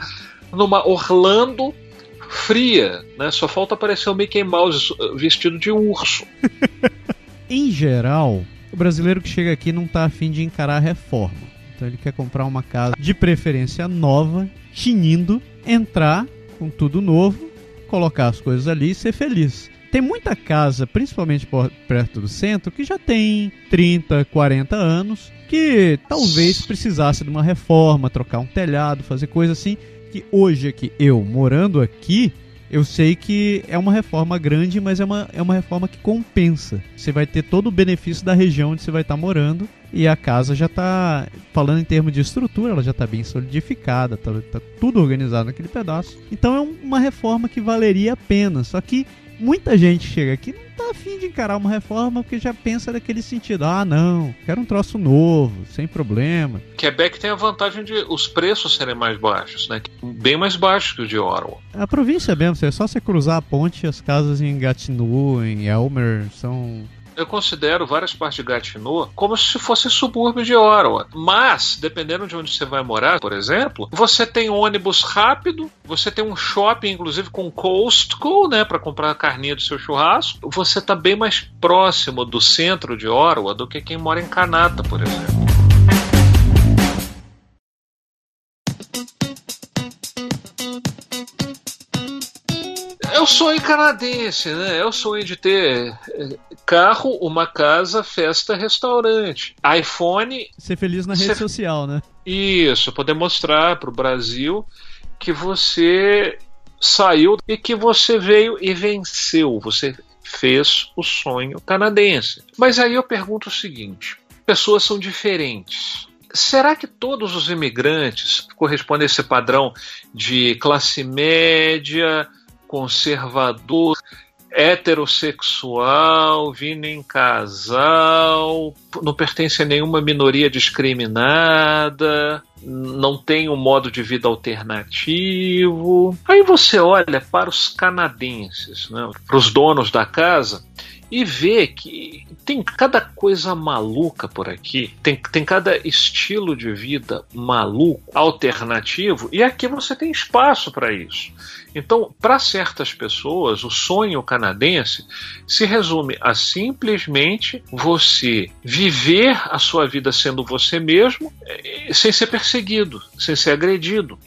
numa Orlando fria, né? Só falta aparecer o Mickey Mouse vestido de urso. [laughs] em geral, o brasileiro que chega aqui não está afim de encarar a reforma. Então ele quer comprar uma casa de preferência nova, tinindo, entrar com tudo novo, colocar as coisas ali e ser feliz. Tem muita casa, principalmente perto do centro, que já tem 30, 40 anos, que talvez precisasse de uma reforma, trocar um telhado, fazer coisa assim que hoje aqui, eu morando aqui, eu sei que é uma reforma grande, mas é uma, é uma reforma que compensa. Você vai ter todo o benefício da região onde você vai estar morando e a casa já está, falando em termos de estrutura, ela já está bem solidificada, está tá tudo organizado naquele pedaço. Então é uma reforma que valeria a pena. Só que muita gente chega aqui tá afim de encarar uma reforma porque já pensa naquele sentido. Ah, não, quero um troço novo, sem problema. Quebec tem a vantagem de os preços serem mais baixos, né? Bem mais baixos que o de Ottawa. A província mesmo, é só você cruzar a ponte, as casas em Gatineau, em Elmer, são eu considero várias partes de Gatineau como se fosse subúrbio de Ottawa. Mas, dependendo de onde você vai morar, por exemplo, você tem ônibus rápido, você tem um shopping, inclusive com Costco, né, para comprar a carninha do seu churrasco. Você está bem mais próximo do centro de Ottawa do que quem mora em Canada, por exemplo. O sonho canadense, né? É o sonho de ter eh, carro, uma casa, festa, restaurante. iPhone. Ser feliz na rede ser... social, né? Isso, poder mostrar para o Brasil que você saiu e que você veio e venceu. Você fez o sonho canadense. Mas aí eu pergunto o seguinte: pessoas são diferentes. Será que todos os imigrantes correspondem a esse padrão de classe média, conservador, heterossexual, vindo em casal, não pertence a nenhuma minoria discriminada, não tem um modo de vida alternativo. Aí você olha para os canadenses, né, para os donos da casa, e vê que tem cada coisa maluca por aqui, tem, tem cada estilo de vida maluco, alternativo, e aqui você tem espaço para isso. Então, para certas pessoas, o sonho canadense se resume a simplesmente você viver a sua vida sendo você mesmo, eh, sem ser perseguido, sem ser agredido.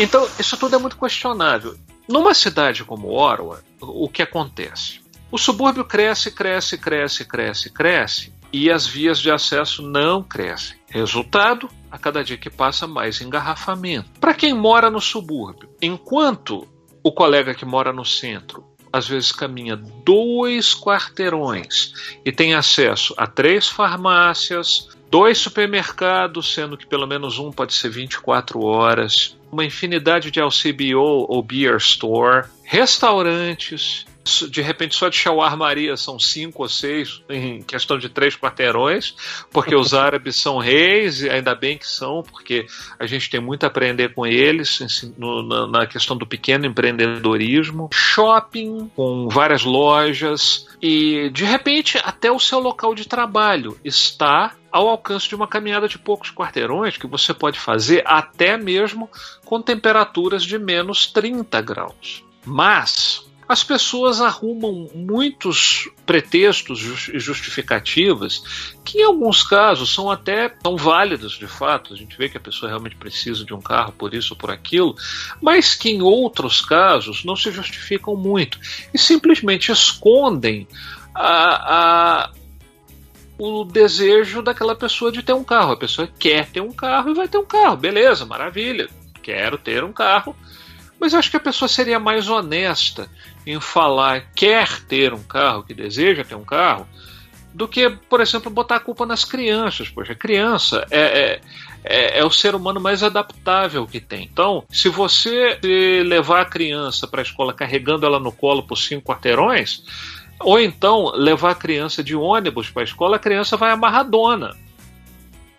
Então, isso tudo é muito questionável. Numa cidade como Ottawa, o que acontece? O subúrbio cresce, cresce, cresce, cresce, cresce e as vias de acesso não crescem. Resultado: a cada dia que passa, mais engarrafamento. Para quem mora no subúrbio, enquanto o colega que mora no centro às vezes caminha dois quarteirões e tem acesso a três farmácias, dois supermercados, sendo que pelo menos um pode ser 24 horas, uma infinidade de LCBO ou Beer Store, restaurantes, de repente só de shawarmaria são cinco ou seis em questão de três quarteirões, porque os [laughs] árabes são reis, e ainda bem que são, porque a gente tem muito a aprender com eles no, na questão do pequeno empreendedorismo. Shopping com várias lojas e de repente até o seu local de trabalho está ao alcance de uma caminhada de poucos quarteirões que você pode fazer até mesmo com temperaturas de menos 30 graus. Mas as pessoas arrumam muitos pretextos e justificativas que em alguns casos são até tão válidos de fato. A gente vê que a pessoa realmente precisa de um carro por isso ou por aquilo, mas que em outros casos não se justificam muito e simplesmente escondem a, a o desejo daquela pessoa de ter um carro. A pessoa quer ter um carro e vai ter um carro, beleza, maravilha. Quero ter um carro, mas eu acho que a pessoa seria mais honesta em falar quer ter um carro, que deseja ter um carro, do que, por exemplo, botar a culpa nas crianças. Poxa, a criança é, é, é, é o ser humano mais adaptável que tem. Então, se você levar a criança para a escola carregando ela no colo por cinco quarteirões, ou então levar a criança de ônibus para a escola, a criança vai amarradona.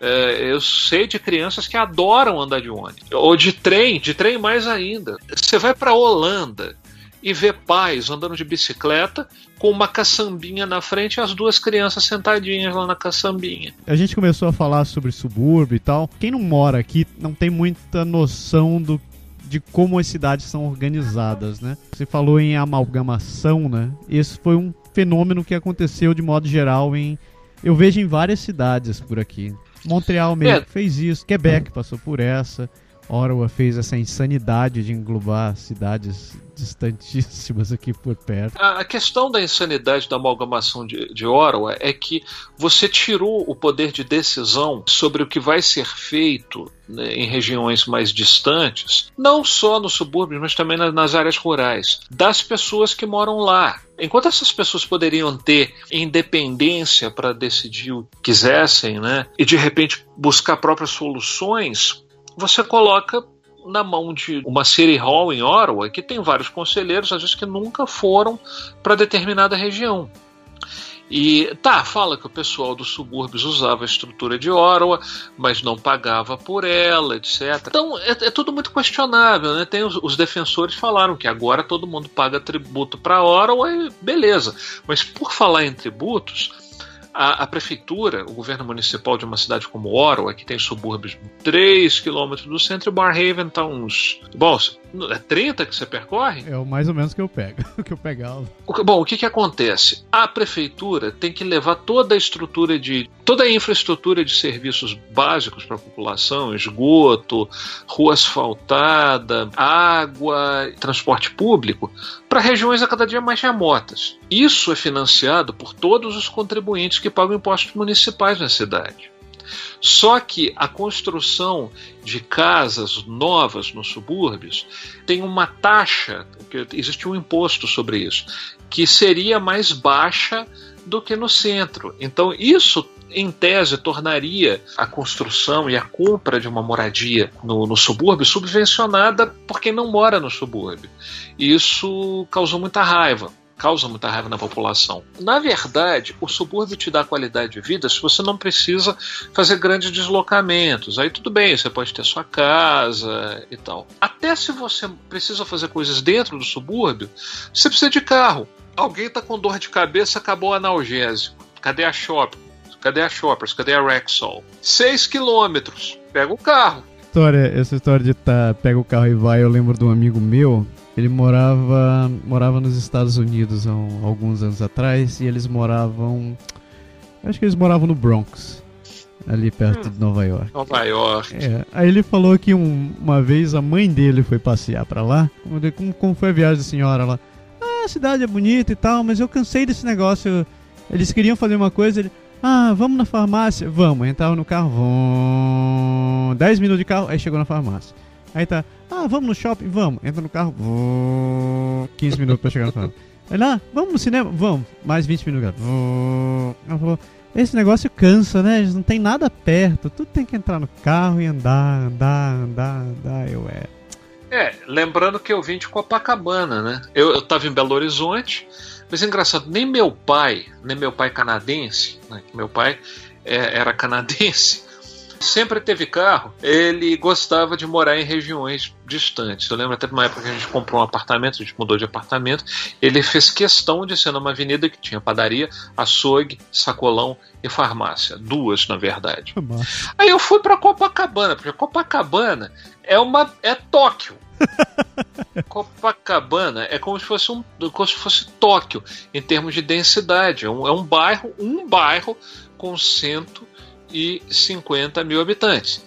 É, eu sei de crianças que adoram andar de ônibus. Ou de trem, de trem mais ainda. Você vai para Holanda, e vê pais andando de bicicleta com uma caçambinha na frente e as duas crianças sentadinhas lá na caçambinha. A gente começou a falar sobre subúrbio e tal. Quem não mora aqui não tem muita noção do de como as cidades são organizadas, né? Você falou em amalgamação, né? Esse foi um fenômeno que aconteceu de modo geral em eu vejo em várias cidades por aqui. Montreal mesmo é. fez isso, Quebec passou por essa. Ottawa fez essa insanidade de englobar cidades distantíssimas aqui por perto. A questão da insanidade da amalgamação de, de Ottawa é que você tirou o poder de decisão sobre o que vai ser feito né, em regiões mais distantes, não só nos subúrbios, mas também nas áreas rurais, das pessoas que moram lá. Enquanto essas pessoas poderiam ter independência para decidir o que quisessem, né, e de repente buscar próprias soluções, você coloca na mão de uma City Hall em Ottawa que tem vários conselheiros, às vezes que nunca foram para determinada região. E tá, fala que o pessoal dos subúrbios usava a estrutura de Orwell, mas não pagava por ela, etc. Então é, é tudo muito questionável, né? Tem os, os, defensores falaram que agora todo mundo paga tributo para Orwell e beleza. Mas por falar em tributos, a, a, prefeitura, o governo municipal de uma cidade como Orwell, que tem subúrbios 3 quilômetros do centro, e Barhaven está uns. Bom, é 30 que você percorre? É o mais ou menos que eu pego, [laughs] que eu pegava. Bom, o que, que acontece? A prefeitura tem que levar toda a estrutura de. toda a infraestrutura de serviços básicos para a população, esgoto, rua asfaltada, água, transporte público, para regiões a cada dia mais remotas. Isso é financiado por todos os contribuintes que pagam impostos municipais na cidade. Só que a construção de casas novas nos subúrbios tem uma taxa, existe um imposto sobre isso, que seria mais baixa do que no centro. Então, isso em tese, tornaria a construção e a compra de uma moradia no, no subúrbio subvencionada por quem não mora no subúrbio. Isso causou muita raiva causa muita raiva na população. Na verdade, o subúrbio te dá qualidade de vida se você não precisa fazer grandes deslocamentos. Aí tudo bem, você pode ter sua casa e tal. Até se você precisa fazer coisas dentro do subúrbio, você precisa de carro. Alguém está com dor de cabeça, acabou o analgésico. Cadê a shopping? Cadê a Shoppers? Cadê a Rexall? 6 quilômetros. Pega o carro. História, essa história de tá, pega o carro e vai, eu lembro de um amigo meu. Ele morava, morava nos Estados Unidos há um, alguns anos atrás e eles moravam. Acho que eles moravam no Bronx, ali perto hum, de Nova York. Nova York. É, aí ele falou que um, uma vez a mãe dele foi passear para lá. Como, como foi a viagem da senhora lá? Ah, a cidade é bonita e tal, mas eu cansei desse negócio. Eles queriam fazer uma coisa. Ele, ah, vamos na farmácia? Vamos. Entrava no carro, vum, 10 minutos de carro, aí chegou na farmácia. Aí tá, ah, vamos no shopping? Vamos. Entra no carro, vum, 15 minutos pra chegar na farmácia. Aí lá, vamos no cinema? Vamos. Mais 20 minutos. Vum. Ela falou, esse negócio cansa, né? Não tem nada perto. Tudo tem que entrar no carro e andar, andar, andar, andar. Eu é. É, lembrando que eu vim de Copacabana, né? Eu, eu tava em Belo Horizonte. Mas é engraçado, nem meu pai, nem meu pai canadense, né, meu pai é, era canadense, sempre teve carro, ele gostava de morar em regiões distantes. Eu lembro até de uma época que a gente comprou um apartamento, a gente mudou de apartamento, ele fez questão de ser numa avenida que tinha padaria, açougue, sacolão e farmácia. Duas, na verdade. Aí eu fui para Copacabana, porque Copacabana é uma é Tóquio. [laughs] Copacabana é como se fosse um, como se fosse Tóquio em termos de densidade. É um, é um bairro, um bairro com 150 mil habitantes.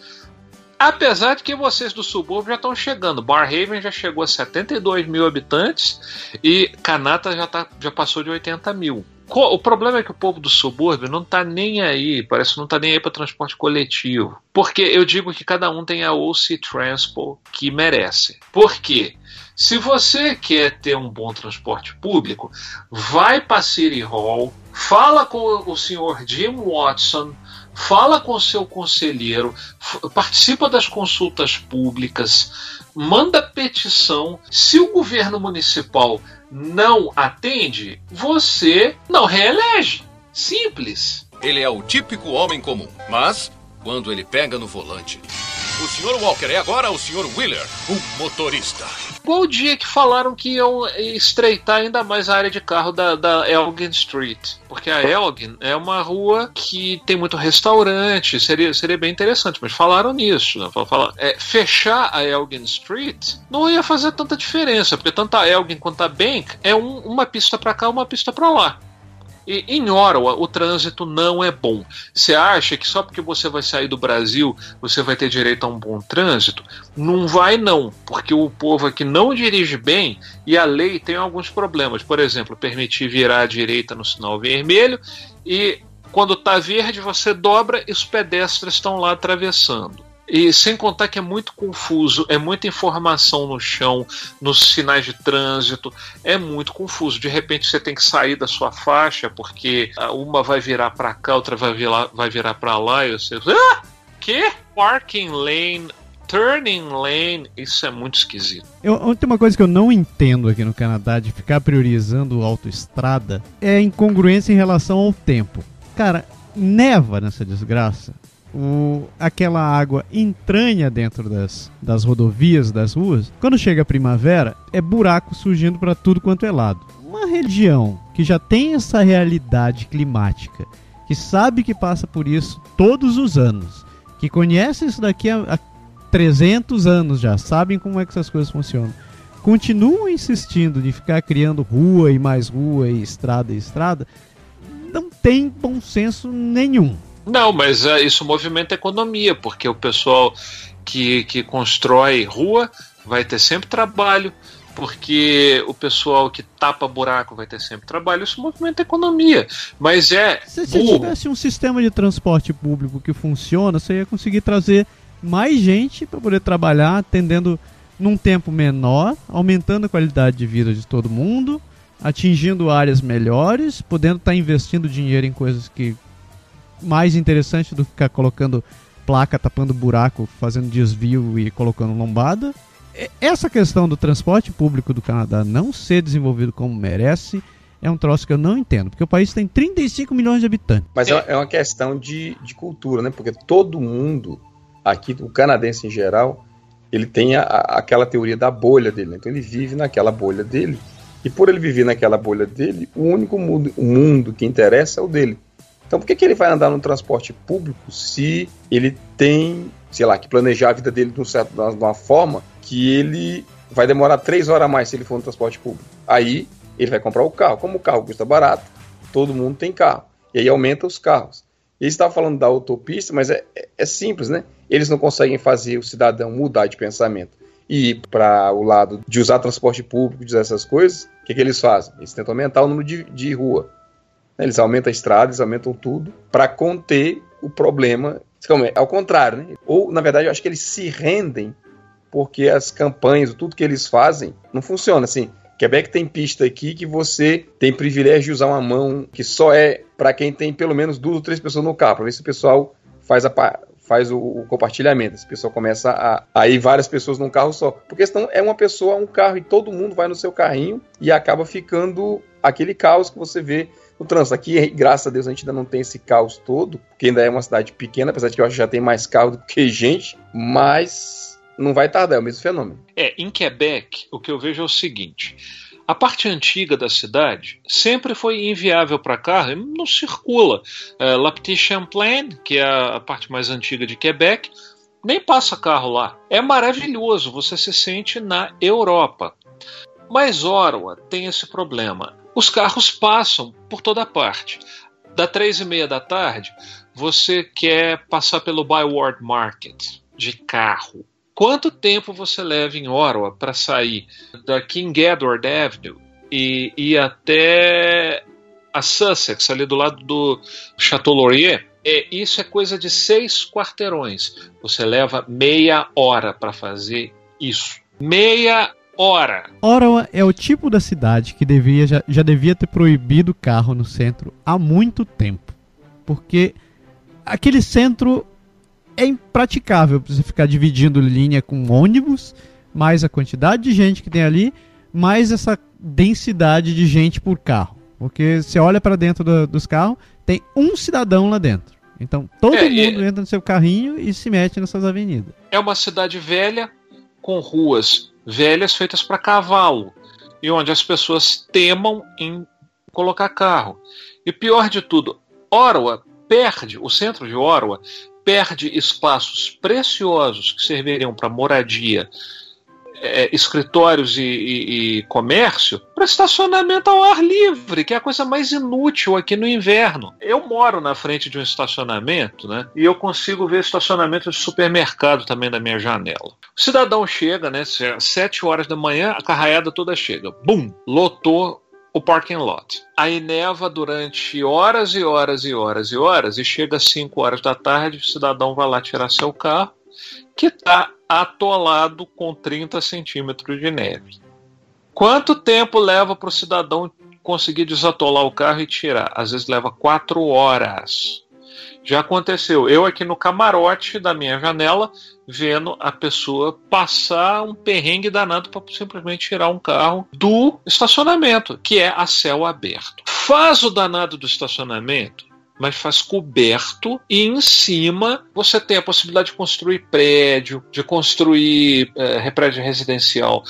Apesar de que vocês do subúrbio já estão chegando. Barhaven já chegou a 72 mil habitantes e Kanata já, tá, já passou de 80 mil. O problema é que o povo do subúrbio não está nem aí, parece que não está nem aí para transporte coletivo. Porque eu digo que cada um tem a OC Transpo que merece. Por quê? Se você quer ter um bom transporte público, vai para City Hall, fala com o senhor Jim Watson, fala com seu conselheiro, participa das consultas públicas, manda petição. Se o governo municipal não atende, você não reelege. Simples. Ele é o típico homem comum, mas quando ele pega no volante. O Sr. Walker é agora o Sr. Wheeler, o motorista. Qual o dia que falaram que iam estreitar ainda mais a área de carro da, da Elgin Street? Porque a Elgin é uma rua que tem muito restaurante, seria, seria bem interessante, mas falaram nisso. Né? Falaram, é, fechar a Elgin Street não ia fazer tanta diferença, porque tanto a Elgin quanto a Bank é um, uma pista para cá, uma pista para lá. E em Ottawa, o trânsito não é bom. Você acha que só porque você vai sair do Brasil você vai ter direito a um bom trânsito? Não vai, não, porque o povo aqui não dirige bem e a lei tem alguns problemas. Por exemplo, permitir virar à direita no sinal vermelho e quando está verde você dobra e os pedestres estão lá atravessando. E sem contar que é muito confuso, é muita informação no chão, nos sinais de trânsito, é muito confuso. De repente você tem que sair da sua faixa porque uma vai virar para cá, outra vai virar, vai virar para lá e você, ah, que? Parking lane turning lane, isso é muito esquisito. Eu, tem uma coisa que eu não entendo aqui no Canadá de ficar priorizando autoestrada é a incongruência em relação ao tempo. Cara, neva nessa desgraça. O, aquela água entranha dentro das, das rodovias, das ruas. Quando chega a primavera, é buraco surgindo para tudo quanto é lado. Uma região que já tem essa realidade climática, que sabe que passa por isso todos os anos, que conhece isso daqui há, há 300 anos já, sabem como é que essas coisas funcionam. Continuam insistindo de ficar criando rua e mais rua e estrada e estrada, não tem bom senso nenhum. Não, mas uh, isso movimenta a economia, porque o pessoal que, que constrói rua vai ter sempre trabalho, porque o pessoal que tapa buraco vai ter sempre trabalho, isso movimenta a economia. Mas é. Se, se tivesse um sistema de transporte público que funciona, você ia conseguir trazer mais gente para poder trabalhar, atendendo num tempo menor, aumentando a qualidade de vida de todo mundo, atingindo áreas melhores, podendo estar tá investindo dinheiro em coisas que mais interessante do que ficar colocando placa, tapando buraco, fazendo desvio e colocando lombada. Essa questão do transporte público do Canadá não ser desenvolvido como merece é um troço que eu não entendo, porque o país tem 35 milhões de habitantes. Mas é, é uma questão de, de cultura, né? Porque todo mundo aqui, o canadense em geral, ele tem a, aquela teoria da bolha dele. Né? Então ele vive naquela bolha dele. E por ele viver naquela bolha dele, o único mundo, o mundo que interessa é o dele. Então por que, que ele vai andar no transporte público se ele tem, sei lá, que planejar a vida dele de, um certo, de uma forma que ele vai demorar três horas a mais se ele for no transporte público? Aí ele vai comprar o carro. Como o carro custa barato, todo mundo tem carro. E aí aumenta os carros. Eles estavam falando da autopista, mas é, é, é simples, né? Eles não conseguem fazer o cidadão mudar de pensamento e ir para o lado de usar transporte público, de usar essas coisas. O que, que eles fazem? Eles tentam aumentar o número de, de rua. Eles aumentam a estrada, eles aumentam tudo para conter o problema. É ao contrário, né? Ou, na verdade, eu acho que eles se rendem porque as campanhas, tudo que eles fazem, não funciona assim. Quebec tem pista aqui que você tem privilégio de usar uma mão que só é para quem tem pelo menos duas ou três pessoas no carro, para ver se o pessoal faz, a, faz o, o compartilhamento. Se o pessoal começa a, a ir várias pessoas num carro só. Porque senão é uma pessoa, um carro e todo mundo vai no seu carrinho e acaba ficando aquele caos que você vê no trânsito. Aqui, graças a Deus, a gente ainda não tem esse caos todo, porque ainda é uma cidade pequena, apesar de que eu acho que já tem mais carro do que gente, mas não vai tardar, é o mesmo fenômeno. É, em Quebec, o que eu vejo é o seguinte. A parte antiga da cidade sempre foi inviável para carro, não circula. É, La Petite Champlain, que é a parte mais antiga de Quebec, nem passa carro lá. É maravilhoso, você se sente na Europa. Mas Ottawa tem esse problema. Os carros passam por toda parte. Da três e meia da tarde, você quer passar pelo Byward Market de carro Quanto tempo você leva em Ottawa para sair da King Edward Avenue e ir até a Sussex, ali do lado do Chateau Laurier? É, isso é coisa de seis quarteirões. Você leva meia hora para fazer isso. Meia hora. Ottawa é o tipo da cidade que devia, já, já devia ter proibido carro no centro há muito tempo. Porque aquele centro é impraticável você ficar dividindo linha com ônibus, mais a quantidade de gente que tem ali, mais essa densidade de gente por carro. Porque você olha para dentro do, dos carros, tem um cidadão lá dentro. Então todo é, mundo é... entra no seu carrinho e se mete nessas avenidas. É uma cidade velha com ruas velhas feitas para cavalo e onde as pessoas temam em colocar carro. E pior de tudo, Ottawa perde, o centro de Ottawa perde espaços preciosos que serviriam para moradia, é, escritórios e, e, e comércio para estacionamento ao ar livre, que é a coisa mais inútil aqui no inverno. Eu moro na frente de um estacionamento, né? E eu consigo ver estacionamento de supermercado também na minha janela. O cidadão chega, né? Sete horas da manhã, a carraiada toda chega. Bum! Lotou o parking lot. Aí neva durante horas e horas e horas e horas e chega às 5 horas da tarde, o cidadão vai lá tirar seu carro, que está atolado com 30 centímetros de neve. Quanto tempo leva para o cidadão conseguir desatolar o carro e tirar? Às vezes leva 4 horas. Já aconteceu. Eu aqui no camarote da minha janela, vendo a pessoa passar um perrengue danado para simplesmente tirar um carro do estacionamento, que é a céu aberto. Faz o danado do estacionamento, mas faz coberto e em cima você tem a possibilidade de construir prédio, de construir é, prédio residencial,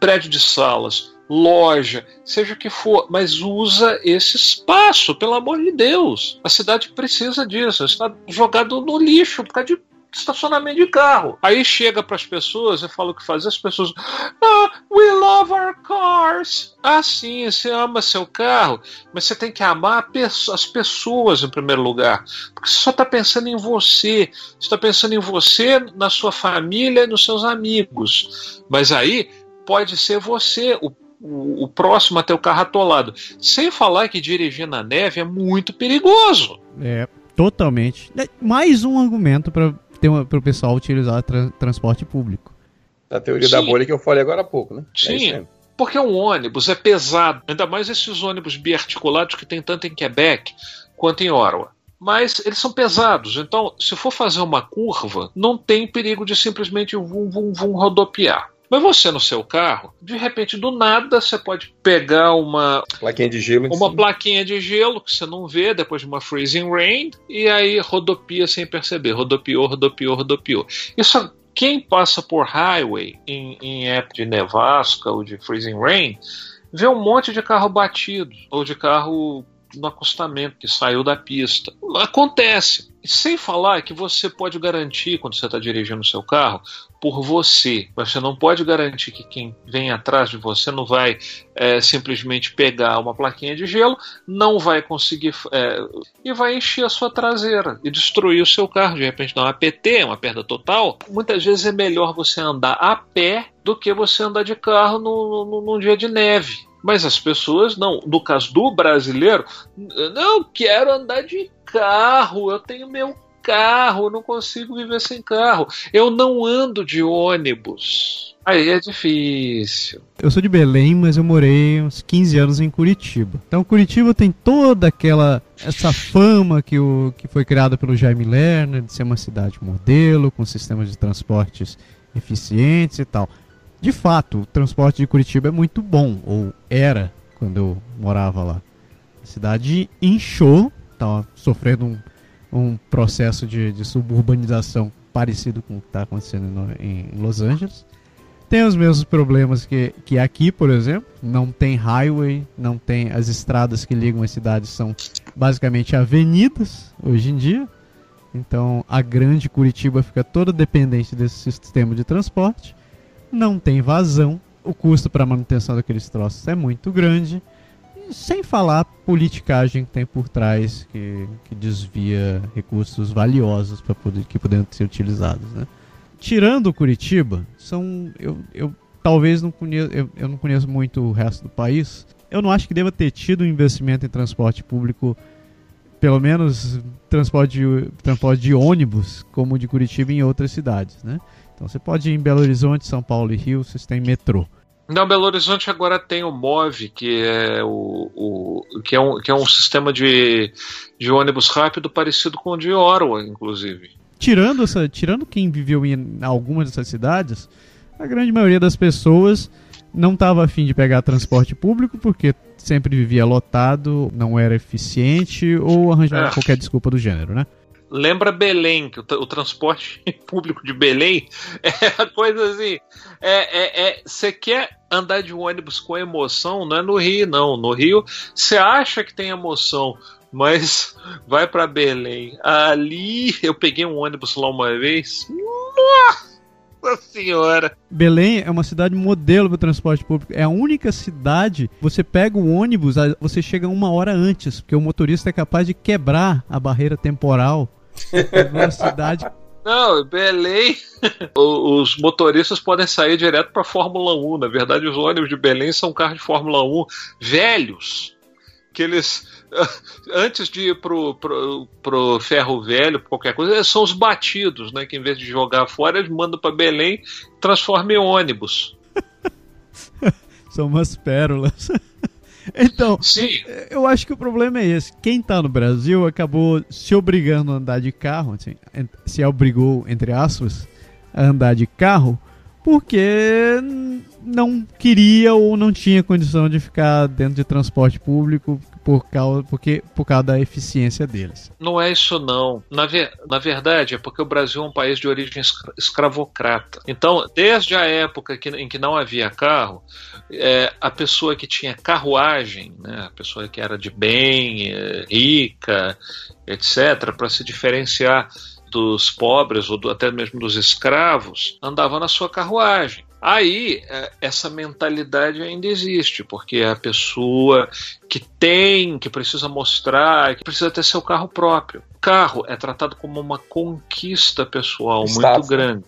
prédio de salas, loja, seja o que for, mas usa esse espaço, pelo amor de Deus. A cidade precisa disso, está jogado no lixo por causa de estacionamento de carro. Aí chega para as pessoas e fala o que fazer, as pessoas, ah, we love our cars. Ah, sim, você ama seu carro, mas você tem que amar as pessoas em primeiro lugar, porque você só está pensando em você, você está pensando em você, na sua família e nos seus amigos. Mas aí pode ser você, o o, o próximo a ter o carro atolado. Sem falar que dirigir na neve é muito perigoso. É, totalmente. É, mais um argumento para o pessoal utilizar tra transporte público. A teoria Sim. da bolha que eu falei agora há pouco, né? É Sim. É porque um ônibus é pesado, ainda mais esses ônibus biarticulados que tem tanto em Quebec quanto em Ottawa mas eles são pesados. Então, se for fazer uma curva, não tem perigo de simplesmente vum, vum, vum rodopiar. Mas você no seu carro, de repente, do nada, você pode pegar uma plaquinha de gelo, uma cima. plaquinha de gelo que você não vê depois de uma freezing rain e aí rodopia sem perceber, rodopiou, rodopiou, rodopiou. Isso quem passa por highway em, em época de nevasca ou de freezing rain vê um monte de carro batido ou de carro no acostamento que saiu da pista. Acontece. Sem falar que você pode garantir, quando você está dirigindo o seu carro, por você. Você não pode garantir que quem vem atrás de você não vai é, simplesmente pegar uma plaquinha de gelo, não vai conseguir é, e vai encher a sua traseira e destruir o seu carro. De repente dá uma PT, uma perda total. Muitas vezes é melhor você andar a pé do que você andar de carro no, no, num dia de neve. Mas as pessoas não, no caso do brasileiro, não quero andar de carro, eu tenho meu carro, eu não consigo viver sem carro. Eu não ando de ônibus. Aí é difícil. Eu sou de Belém, mas eu morei uns 15 anos em Curitiba. Então Curitiba tem toda aquela essa fama que, o, que foi criada pelo Jaime Lerner de ser uma cidade modelo, com sistemas de transportes eficientes e tal. De fato, o transporte de Curitiba é muito bom, ou era quando eu morava lá. A cidade inchou, estava sofrendo um um processo de, de suburbanização parecido com o que está acontecendo no, em, Los Angeles. Tem os mesmos problemas que, que aqui, por exemplo. Não tem highway, não tem as estradas que ligam as cidades são basicamente avenidas hoje em dia. Então a grande Curitiba fica toda dependente desse sistema de transporte. Não tem vazão. O custo para manutenção daqueles troços é muito grande sem falar politicagem que tem por trás, que, que desvia recursos valiosos para poder, que poderiam ser utilizados. Né? Tirando Curitiba, são. Eu, eu talvez não conheço, eu, eu não conheço muito o resto do país. Eu não acho que deva ter tido um investimento em transporte público, pelo menos transporte de, transporte de ônibus, como o de Curitiba em outras cidades. Né? Então você pode ir em Belo Horizonte, São Paulo e Rio, vocês têm metrô. Não, Belo Horizonte agora tem o MOVE, que é, o, o, que é, um, que é um sistema de, de ônibus rápido parecido com o de Ottawa, inclusive. Tirando, essa, tirando quem viveu em algumas dessas cidades, a grande maioria das pessoas não estava afim de pegar transporte público porque sempre vivia lotado, não era eficiente ou arranjava é. qualquer desculpa do gênero, né? Lembra Belém, que o, o, transporte [laughs] público de Belém [laughs] é a coisa assim. É, você é, é, quer andar de ônibus com emoção, não é no Rio, não. No Rio, você acha que tem emoção, mas [laughs] vai para Belém. Ali, eu peguei um ônibus lá uma vez. Nossa senhora! Belém é uma cidade modelo para transporte público. É a única cidade. Você pega o ônibus, você chega uma hora antes, porque o motorista é capaz de quebrar a barreira temporal Velocidade. Não, Belém. [laughs] Os motoristas podem sair direto para Fórmula 1. Na verdade, os ônibus de Belém são carros de Fórmula 1 velhos. Que eles, [laughs] antes de ir pro, pro, pro ferro velho, qualquer coisa, são os batidos, né? Que em vez de jogar fora, eles mandam para Belém e transformam em ônibus. [laughs] são umas pérolas. Então, Sim. eu acho que o problema é esse. Quem tá no Brasil acabou se obrigando a andar de carro, assim, se obrigou, entre aspas, a andar de carro, porque não queria ou não tinha condição de ficar dentro de transporte público por causa, porque, por causa da eficiência deles. Não é isso não. Na, ver- na verdade, é porque o Brasil é um país de origem escra- escravocrata. Então, desde a época que- em que não havia carro, é, a pessoa que tinha carruagem, né, a pessoa que era de bem, é, rica, etc., para se diferenciar dos pobres ou do- até mesmo dos escravos, andava na sua carruagem. Aí, é, essa mentalidade ainda existe, porque é a pessoa que tem, que precisa mostrar, que precisa ter seu carro próprio. Carro é tratado como uma conquista pessoal muito grande.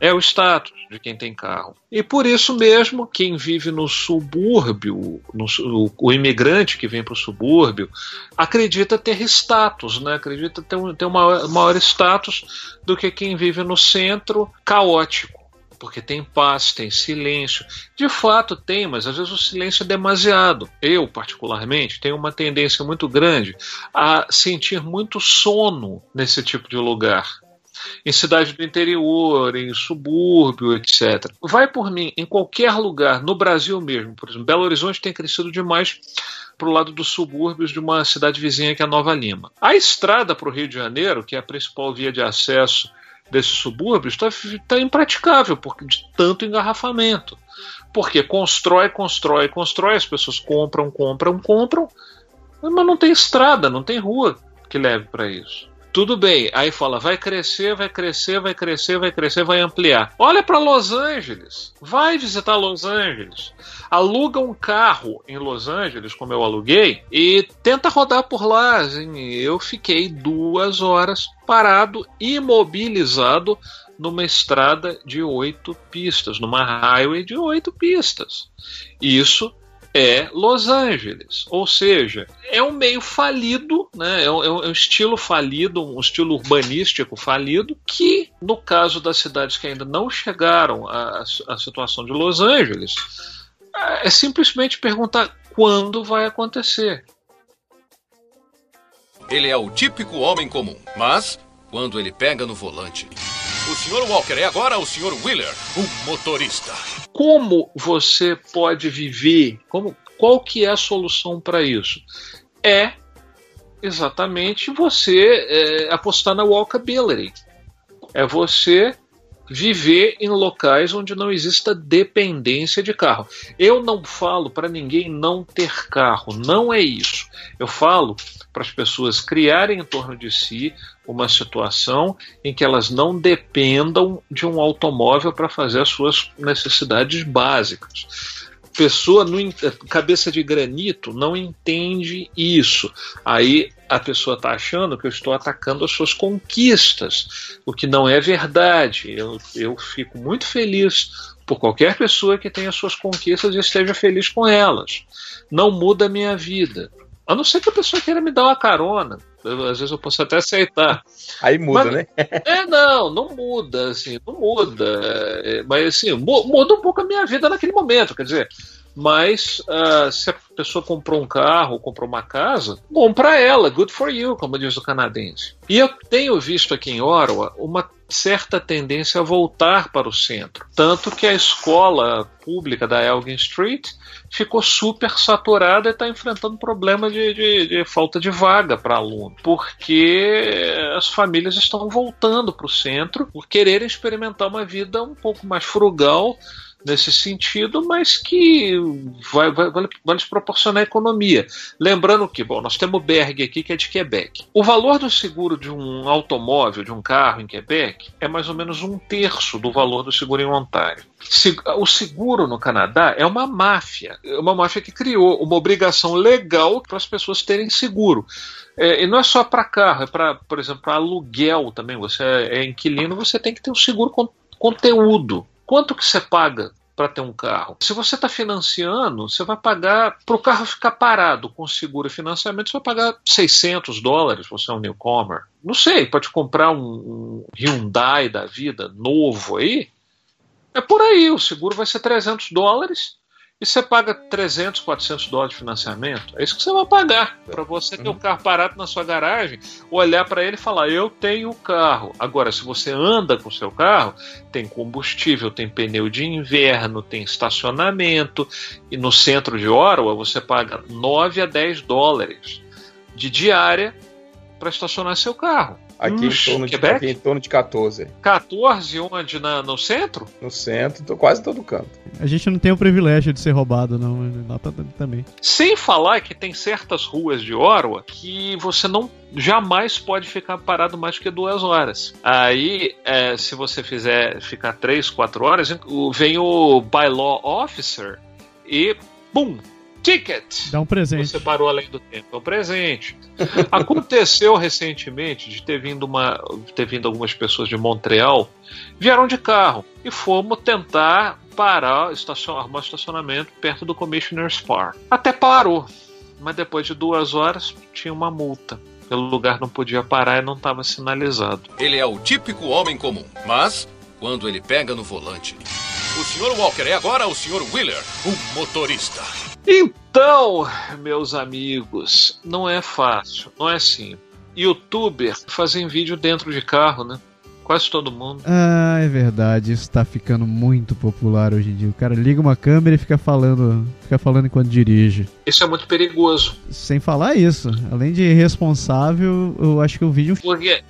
É o status de quem tem carro. E por isso mesmo, quem vive no subúrbio, no o, o imigrante que vem para o subúrbio, acredita ter status, né? acredita ter um, ter um maior, maior status do que quem vive no centro caótico. Porque tem paz, tem silêncio. De fato tem, mas às vezes o silêncio é demasiado. Eu, particularmente, tenho uma tendência muito grande a sentir muito sono nesse tipo de lugar em cidade do interior, em subúrbio, etc. Vai por mim, em qualquer lugar, no Brasil mesmo, por exemplo, Belo Horizonte tem crescido demais para o lado dos subúrbios de uma cidade vizinha que é Nova Lima. A estrada para o Rio de Janeiro, que é a principal via de acesso desses subúrbios, está impraticável porque de tanto engarrafamento. Porque constrói, constrói, constrói, as pessoas compram, compram, compram, mas não tem estrada, não tem rua que leve para isso. Tudo bem, aí fala, vai crescer, vai crescer, vai crescer, vai crescer, vai ampliar. Olha para Los Angeles, vai visitar Los Angeles, aluga um carro em Los Angeles, como eu aluguei, e tenta rodar por lá. Assim, eu fiquei duas horas parado, imobilizado, numa estrada de oito pistas, numa highway de oito pistas. Isso é Los Angeles. Ou seja, é um meio falido, né? é, um, é um estilo falido, um estilo urbanístico falido, que, no caso das cidades que ainda não chegaram à, à situação de Los Angeles, é simplesmente perguntar quando vai acontecer. Ele é o típico homem comum, mas quando ele pega no volante. O Sr. Walker é agora o Sr. Wheeler, o motorista. Como você pode viver? Como, qual que é a solução para isso? É exatamente você é, apostar na walkability. É você viver em locais onde não exista dependência de carro. Eu não falo para ninguém não ter carro, não é isso. Eu falo para as pessoas criarem em torno de si uma situação em que elas não dependam de um automóvel para fazer as suas necessidades básicas pessoa no, cabeça de granito não entende isso. Aí a pessoa está achando que eu estou atacando as suas conquistas, o que não é verdade. Eu, eu fico muito feliz por qualquer pessoa que tenha suas conquistas e esteja feliz com elas. Não muda a minha vida. A não ser que a pessoa queira me dar uma carona. Às vezes eu posso até aceitar. Aí muda, Mas- né? [laughs] É, não, não muda, assim, não muda. É, mas assim, mu- muda um pouco a minha vida naquele momento, quer dizer. Mas ah, se a pessoa comprou um carro ou comprou uma casa, bom pra ela, good for you, como diz o canadense. E eu tenho visto aqui em Ottawa uma certa tendência a voltar para o centro. Tanto que a escola pública da Elgin Street ficou super saturada e está enfrentando problema de, de- de falta de vaga para aluno, porque as famílias estão voltando para o centro por quererem experimentar uma vida um pouco mais frugal nesse sentido, mas que vai, vai, vai, vai lhes proporcionar economia. Lembrando que, bom, nós temos o Berg aqui que é de Quebec. O valor do seguro de um automóvel, de um carro em Quebec, é mais ou menos um terço do valor do seguro em Ontário. O seguro no Canadá é uma máfia, é uma máfia que criou uma obrigação legal para as pessoas terem seguro. É, e não é só para carro, é para, por exemplo, para aluguel também. Você é inquilino, você tem que ter um seguro con conteúdo. Quanto que você paga para ter um carro? Se você está financiando, você vai pagar para o carro ficar parado com seguro e financiamento, você vai pagar 600 dólares. Você é um newcomer. Não sei, pode comprar um, um Hyundai da vida novo aí. É por aí, o seguro vai ser 300 dólares E você paga 300, 400 dólares de financiamento. É isso que você vai pagar para você ter o carro parado na sua garagem, olhar para ele e falar: Eu tenho o carro. Agora, se você anda com o seu carro, tem combustível, tem pneu de inverno, tem estacionamento. E no centro de Ottawa você paga 9 a 10 dólares de diária para estacionar seu carro. Aqui, em torno de, aqui em torno de 14. 14 onde? Na, no centro? No centro, tô quase todo canto. A gente não tem o privilégio de ser roubado, não. Lá também. Sem falar que tem certas ruas de Orwa que você não jamais pode ficar parado mais que duas horas. Aí, é, se você fizer ficar três, quatro horas, vem o bylaw officer e pum, ticket. Dá um presente. Você parou além do tempo. É um presente. [laughs] Aconteceu recentemente de ter vindo, uma, ter vindo algumas pessoas de Montreal, vieram de carro e fomos tentar parar, estacion, arrumar estacionamento perto do Commissioner's Park. Até parou, mas depois de duas horas tinha uma multa. Pelo lugar não podia parar e não estava sinalizado. Ele é o típico homem comum, mas quando ele pega no volante. O Sr. Walker é agora o Sr. Wheeler, o motorista. Então, meus amigos, não é fácil, não é simples. Youtuber fazem vídeo dentro de carro, né? Quase todo mundo. Ah, é verdade. Isso tá ficando muito popular hoje em dia. O cara liga uma câmera e fica falando, fica falando enquanto dirige. Isso é muito perigoso. Sem falar isso, além de irresponsável, eu acho que o vídeo. Porque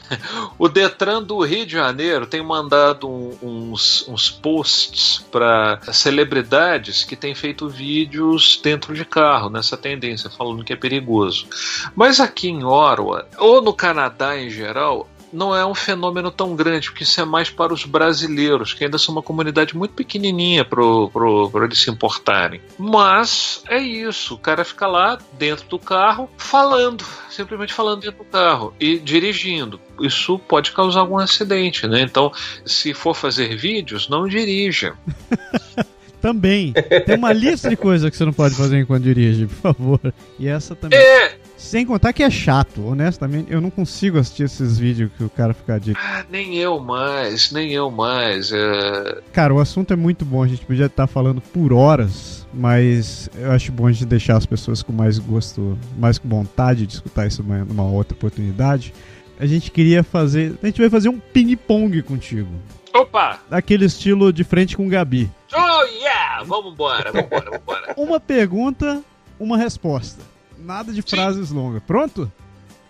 [laughs] o Detran do Rio de Janeiro tem mandado uns, uns posts para celebridades que têm feito vídeos dentro de carro, nessa tendência, falando que é perigoso. Mas aqui em Orwa, ou no Canadá em geral, não é um fenômeno tão grande, porque isso é mais para os brasileiros, que ainda são uma comunidade muito pequenininha para eles se importarem. Mas é isso, o cara fica lá dentro do carro falando, simplesmente falando dentro do carro e dirigindo. Isso pode causar algum acidente, né? Então, se for fazer vídeos, não dirija. [laughs] também. Tem uma lista de coisas que você não pode fazer enquanto dirige, por favor. E essa também. É, sem contar que é chato, honestamente, eu não consigo assistir esses vídeos que o cara fica de. Ah, nem eu mais, nem eu mais. É... Cara, o assunto é muito bom, a gente podia estar falando por horas, mas eu acho bom a gente deixar as pessoas com mais gosto, mais com vontade de escutar isso numa outra oportunidade. A gente queria fazer. A gente vai fazer um ping-pong contigo. Opa! Daquele estilo de frente com o Gabi. Oh yeah! Vamos embora, vamos embora, vamos embora. Uma pergunta, uma resposta. Nada de frases Sim. longas. Pronto?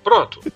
Pronto. [laughs]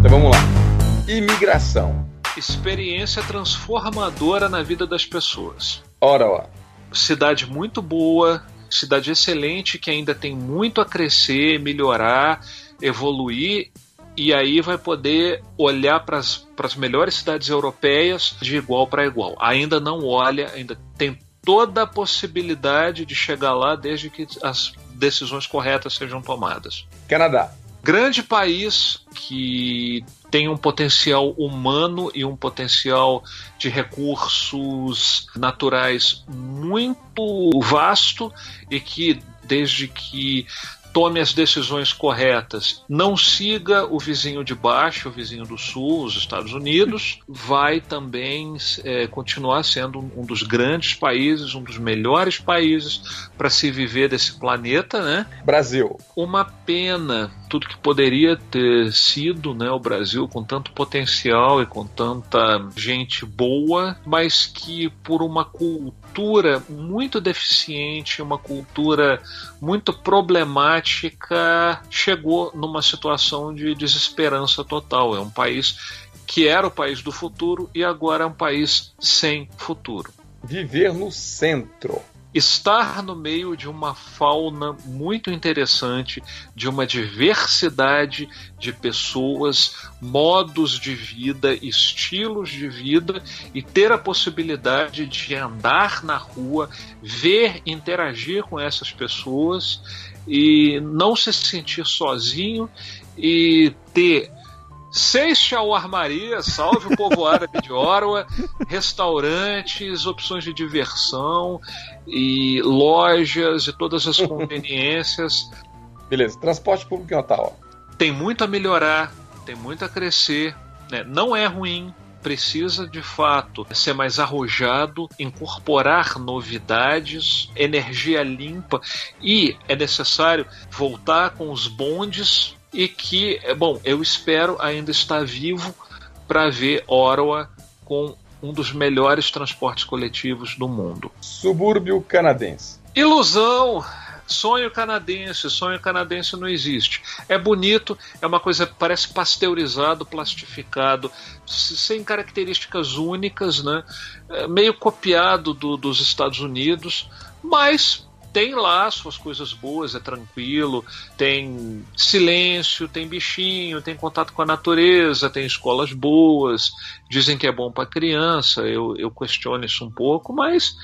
Então vamos lá. Imigração. Experiência transformadora na vida das pessoas. Ora lá. Cidade muito boa, cidade excelente que ainda tem muito a crescer, melhorar, evoluir e aí vai poder olhar para as melhores cidades europeias de igual para igual. Ainda não olha, ainda tem toda a possibilidade de chegar lá desde que as decisões corretas sejam tomadas. Canadá. Grande país que tem um potencial humano e um potencial de recursos naturais muito vasto e que desde que tome as decisões corretas, não siga o vizinho de baixo, o vizinho do sul, os Estados Unidos, vai também é, continuar sendo um dos grandes países, um dos melhores países para se viver desse planeta, né? Brasil. Uma pena tudo que poderia ter sido, né, o Brasil com tanto potencial e com tanta gente boa, mas que por uma cultura muito deficiente, uma cultura muito problemática, chegou numa situação de desesperança total. É um país que era o país do futuro e agora é um país sem futuro. Viver no centro estar no meio de uma fauna muito interessante, de uma diversidade de pessoas, modos de vida, estilos de vida e ter a possibilidade de andar na rua, ver, interagir com essas pessoas e não se sentir sozinho e ter Seis Shawarmaria, salve o povo árabe de Orwa, restaurantes, opções de diversão e lojas e todas as conveniências. Beleza, transporte público em Ottawa. Tem muito a melhorar, tem muito a crescer, né? não é ruim, precisa de fato ser mais arrojado, incorporar novidades, energia limpa e é necessário voltar com os bondes e que, bom, eu espero ainda estar vivo para ver Ottawa com um dos melhores transportes coletivos do mundo. Subúrbio canadense. Ilusão! Sonho canadense, sonho canadense não existe. É bonito, é uma coisa parece pasteurizado, plastificado, sem características únicas, né? É meio copiado do, dos Estados Unidos, mas tem lá suas coisas boas, é tranquilo, tem silêncio, tem bichinho, tem contato com a natureza, tem escolas boas, dizem que é bom para criança, eu, eu questiono isso um pouco, mas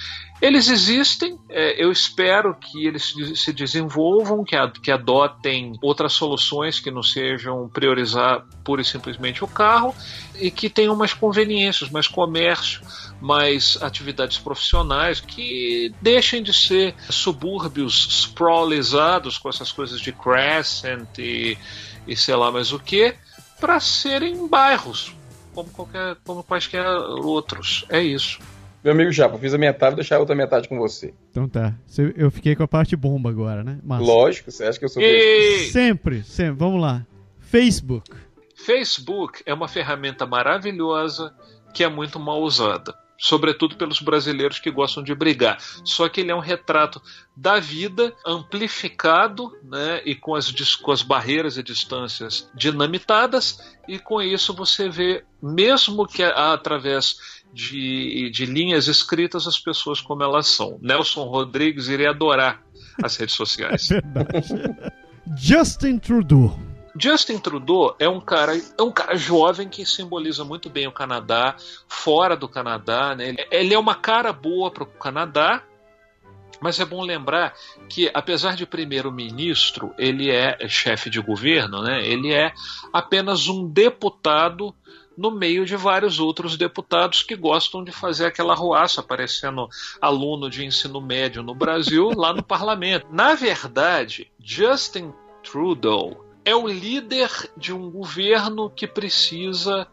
eles existem, é, eu espero que eles se desenvolvam, que, que adotem outras soluções que não sejam priorizar pura e simplesmente o carro e que tenham mais conveniências, mais comércio, mais atividades profissionais, que deixem de ser subúrbios sprawlizados com essas coisas de Crescent e, e sei lá mais o que, para serem bairros, como, qualquer, como quaisquer outros. É isso. Meu amigo Japa, fiz a metade, vou deixar a outra metade com você. Então tá. Eu fiquei com a parte bomba agora, né? Massa. Lógico, você acha que eu sou e... Sempre, sempre. Vamos lá. Facebook. Facebook é uma ferramenta maravilhosa que é muito mal usada. Sobretudo pelos brasileiros que gostam de brigar. Só que ele é um retrato da vida amplificado né, e com as, com as barreiras e distâncias dinamitadas, e com isso você vê, mesmo que através de, de linhas escritas as pessoas como elas são. Nelson Rodrigues iria adorar as redes sociais. [laughs] É verdade. Justin Trudeau. Justin Trudeau é um cara, é um cara jovem que simboliza muito bem o Canadá, fora do Canadá, né? Ele é uma cara boa para o Canadá, mas é bom lembrar que, apesar de primeiro-ministro, ele é chefe de governo, né? Ele é apenas um deputado no meio de vários outros deputados que gostam de fazer aquela ruaça, parecendo aluno de ensino médio no Brasil, lá no [laughs] parlamento. Na verdade, Justin Trudeau é o líder de um governo que precisa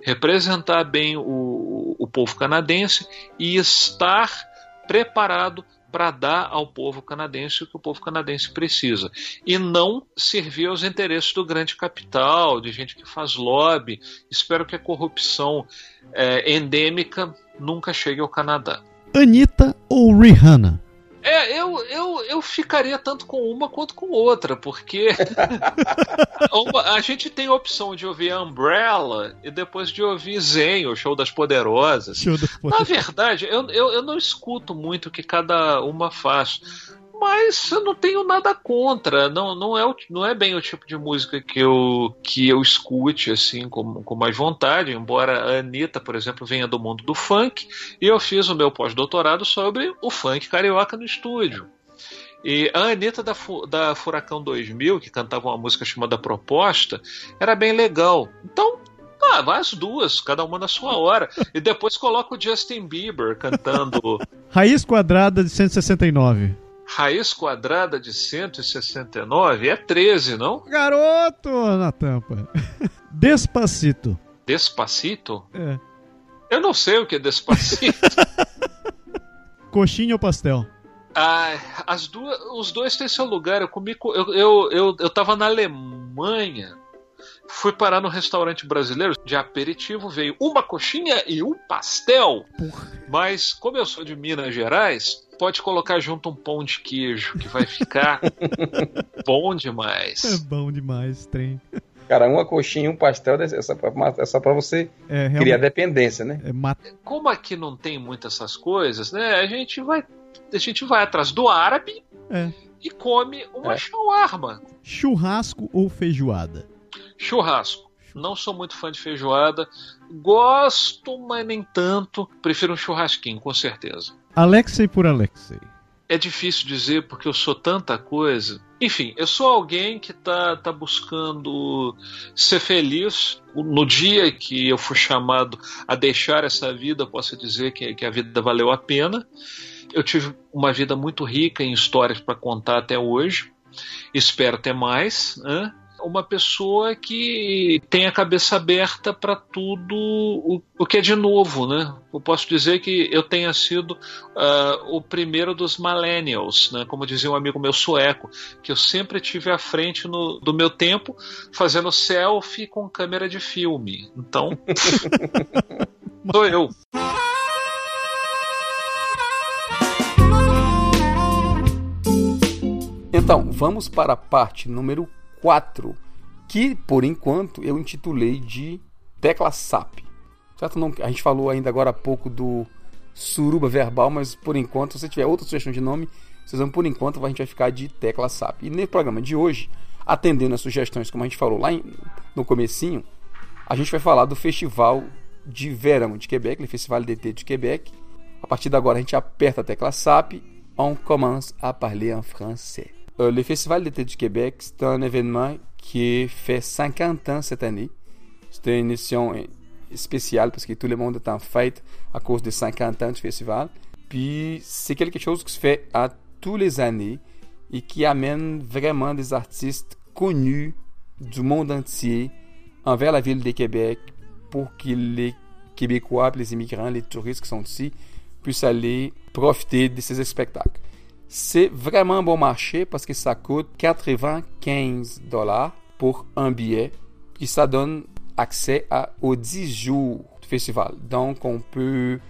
representar bem o, o povo canadense e estar preparado para dar ao povo canadense o que o povo canadense precisa. E não servir aos interesses do grande capital, de gente que faz lobby. Espero que a corrupção é, endêmica nunca chegue ao Canadá. Anitta ou Rihanna? É, eu, eu, eu ficaria tanto com uma quanto com outra, porque [laughs] a gente tem a opção de ouvir Umbrella e depois de ouvir Zen, o Show das Poderosas. Show das Poderosas. Na verdade, eu, eu, eu não escuto muito o que cada uma faz mas eu não tenho nada contra. Não, não, é, o, não é bem o tipo de música que eu, que eu escute assim com, com mais vontade, embora a Anitta, por exemplo, venha do mundo do funk, e eu fiz o meu pós-doutorado sobre o funk carioca no estúdio. E a Anitta da, da Furacão 2000, que cantava uma música chamada Proposta, era bem legal. Então, ah, vai as duas, cada uma na sua hora. E depois coloca o Justin Bieber cantando. [laughs] Raiz quadrada de 169 raiz quadrada de 169 é 13, não? Garoto na tampa. [laughs] Despacito. Despacito? É. Eu não sei o que é despacito. [laughs] Coxinha ou pastel? Ah, as duas, os dois têm seu lugar. Eu comi, eu, eu, eu, eu tava na Alemanha Fui parar no restaurante brasileiro, de aperitivo veio uma coxinha e um pastel. Porra. Mas, como eu sou de Minas Gerais, pode colocar junto um pão de queijo, que vai ficar [laughs] bom demais. É bom demais, trem. Cara, uma coxinha e um pastel é só pra, é só pra você é, criar dependência, né? É mat... Como aqui não tem muitas essas coisas, né? A gente vai, a gente vai atrás do árabe é. e come uma é. shawarma. Churrasco ou feijoada? Churrasco. Não sou muito fã de feijoada. Gosto, mas nem tanto. Prefiro um churrasquinho, com certeza. Alexei por Alexei. É difícil dizer porque eu sou tanta coisa. Enfim, eu sou alguém que tá, tá buscando ser feliz. No dia que eu fui chamado a deixar essa vida, posso dizer que, que a vida valeu a pena. Eu tive uma vida muito rica em histórias para contar até hoje. Espero ter mais. Né? Uma pessoa que tem a cabeça aberta para tudo o, o, que é de novo, né? Eu posso dizer que eu tenha sido uh, o primeiro dos millennials, né? Como dizia um amigo meu sueco, que eu sempre tive à frente no, do meu tempo fazendo selfie com câmera de filme. Então, [laughs] sou eu. Então, vamos para a parte número 4, que por enquanto eu intitulei de tecla SAP. Certo? Não, a gente falou ainda agora há pouco do suruba verbal, mas por enquanto, se você tiver outra sugestão de nome, vocês vão por enquanto a gente vai ficar de tecla SAP. E no programa de hoje, atendendo as sugestões, como a gente falou lá em, no comecinho, a gente vai falar do Festival de Verão de Quebec, o Festival d'été de Quebec. A partir de agora a gente aperta a tecla SAP, on commence à parler en français. Euh, le Festival d'été du Québec, c'est un événement qui fait 50 ans cette année. C'était une édition spéciale parce que tout le monde est en fête à cause des 50 ans du festival. Puis c'est quelque chose qui se fait à tous les années et qui amène vraiment des artistes connus du monde entier envers la ville de Québec pour que les Québécois, les immigrants, les touristes qui sont ici puissent aller profiter de ces spectacles. C'est vraiment bon marché parce que ça coûte 95 dollars pour un billet. Puis ça donne accès à, aux 10 jours du festival. Donc on peut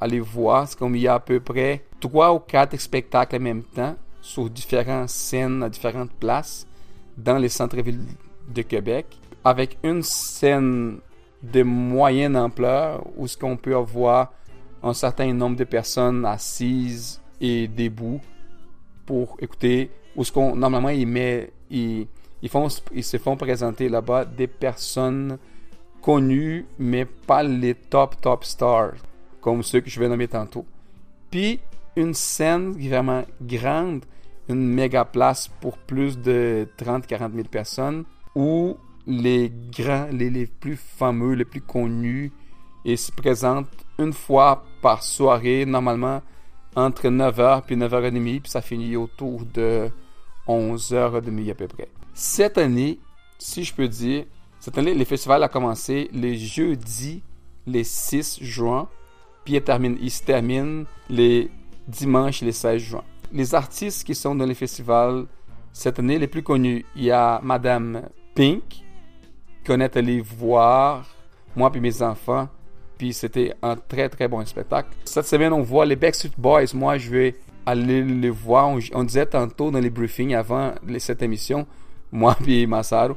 aller voir, c'est comme y a à peu près 3 ou 4 spectacles en même temps sur différentes scènes à différentes places dans les centres-villes de Québec, avec une scène de moyenne ampleur où ce qu'on peut avoir un certain nombre de personnes assises et debout pour écouter où ce qu'on normalement ils met ils, ils font ils se font présenter là-bas des personnes connues mais pas les top top stars comme ceux que je vais nommer tantôt. Puis une scène vraiment grande, une méga place pour plus de 30-40 000 personnes où les grands, les, les plus fameux, les plus connus, ils se présentent une fois par soirée, normalement entre 9h puis 9h30, puis ça finit autour de 11h30 à peu près. Cette année, si je peux dire, cette année, le festival a commencé le jeudi, le 6 juin, puis il, termine, il se termine les dimanches, le 16 juin. Les artistes qui sont dans le festival cette année, les plus connus, il y a Madame Pink, qu'on est allé voir, moi puis mes enfants, puis c'était un très très bon spectacle. Cette semaine, on voit les Backstreet Boys. Moi, je vais aller les voir. On, disait tantôt dans les briefings avant cette émission, [laughs] moi puis Massaro,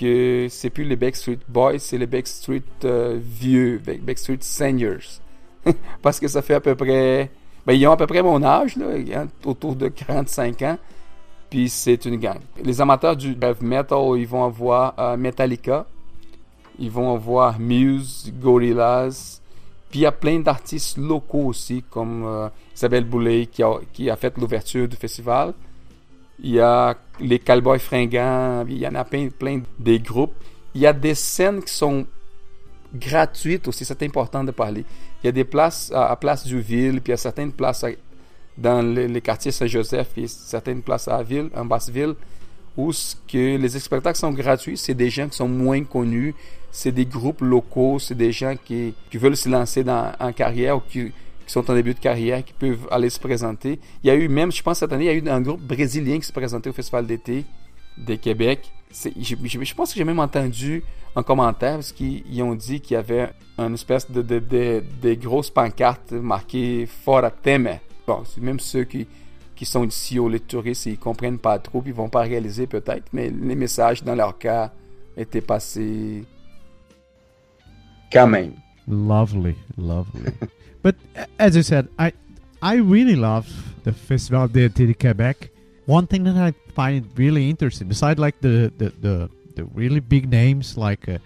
que c'est plus les Backstreet Boys, c'est les Backstreet euh, vieux, Backstreet Seniors. [laughs] Parce que ça fait à peu près. Ben, ils ont à peu près mon âge, là, autour de 45 ans. Puis c'est une gang. Les amateurs du heavy metal, ils vont avoir euh, Metallica, ils vont avoir Muse, Gorillaz. Puis il y a plein d'artistes locaux aussi, comme euh, Isabelle Boulay qui a, qui a fait l'ouverture du festival. Il y a les Cowboys Fringants, il y en a plein, plein des groupes. Il y a des scènes qui sont gratuites aussi, c'est important de parler. Il y a des places à, à Place du Ville, puis il y a certaines places dans les, les quartiers Saint-Joseph et certaines places à ville, en Basse-Ville, où ce que les spectacles sont gratuits, c'est des gens qui sont moins connus, c'est des groupes locaux, c'est des gens qui, qui, veulent se lancer dans, en carrière ou qui, qui, sont en début de carrière, qui peuvent aller se présenter. Il y a eu même, je pense cette année, il y a eu un groupe brésilien qui se présentait au Festival d'été de Québec. Je, pense que j'ai même entendu en commentaire parce qu'ils ont dit qu'il y avait une espèce de, de, de, de grosses pancartes marquées Fora Temer. Bon, même ceux qui, qui sont ici ou les touristes, ils comprennent pas trop, ils vont pas réaliser peut-être, mais les messages dans leur cas étaient passés quand même. Lovely, lovely. [laughs] but as you said, I I really love the Festival de, de Quebec. One thing that I find really interesting, besides like the the, the, the really big names like, uh,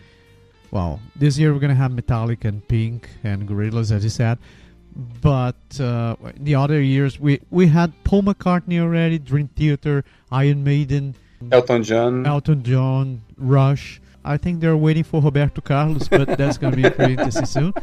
well, this year we're gonna have Metallica and Pink and Gorillaz, as you said. But uh, the other years we we had Paul McCartney already, Dream Theater, Iron Maiden, Elton John, Elton John, Rush. I think they're waiting for Roberto Carlos, but that's going to be pretty interesting soon.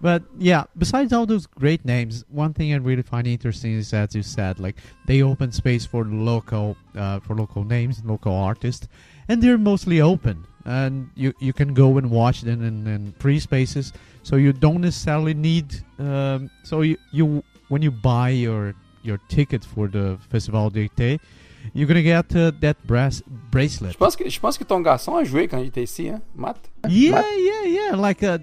But yeah, besides all those great names, one thing I really find interesting is, as you said, like they open space for local, uh, for local names, local artists, and they're mostly open, and you you can go and watch them in, in free spaces, so you don't necessarily need. Um, so you you when you buy your your ticket for the Festival d'été, you're gonna get uh, that brass bracelet. Je pense que, je pense que ton garçon a joué quand il était ici, hein, Matt? Yeah, Matt? yeah, yeah. Like uh,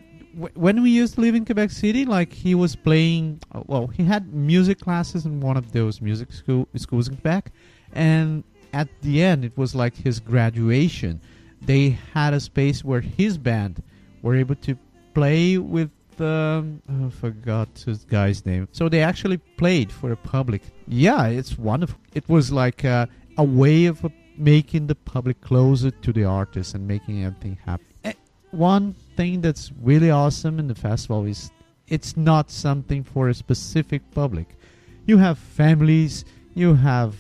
when we used to live in Quebec City, like he was playing. Uh, well, he had music classes in one of those music school schools in Quebec, and at the end, it was like his graduation. They had a space where his band were able to play with. Um, oh, I forgot this guy's name. So they actually played for the public. Yeah, it's wonderful. It was like uh, a way of making the public closer to the artist and making everything happen. Eh, One thing that's really awesome in the festival is it's not something for a specific public. You have families, you have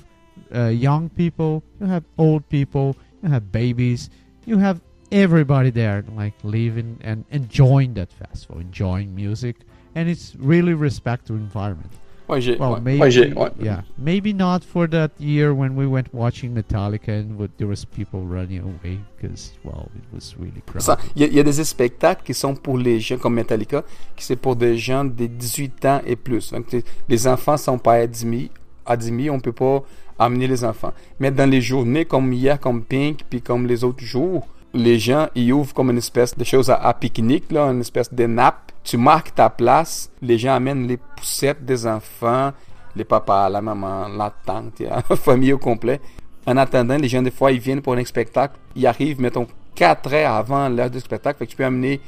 uh, young people, you have old people, you have babies, you have everybody there like living and enjoying that festival, enjoying music, and it's really respect to environment. Ouais, Well, ouais. maybe Ouais, ouais. yeah, maybe not for that year when we went watching Metallica and what- there was people running away because well, it was really crowded. Il y, y a des spectacles qui sont pour les gens comme Metallica, qui c'est pour des gens de 18 ans et plus. Donc, les- les enfants sont pas admis. Admis, on peut pas amener les enfants. Mais dans les journées comme hier, comme Pink, puis comme les autres jours, les gens ils ouvrent comme une espèce de chose à, à pique-nique, là, une espèce de nappe. Tu marques ta place, les gens amènent les poussettes des enfants, les papas, la maman, la tante, [laughs] la famille au complet. En attendant, les gens, des fois, ils viennent pour un spectacle. Ils arrivent, mettons, 4 heures avant l'heure du spectacle. Fait que tu peux amener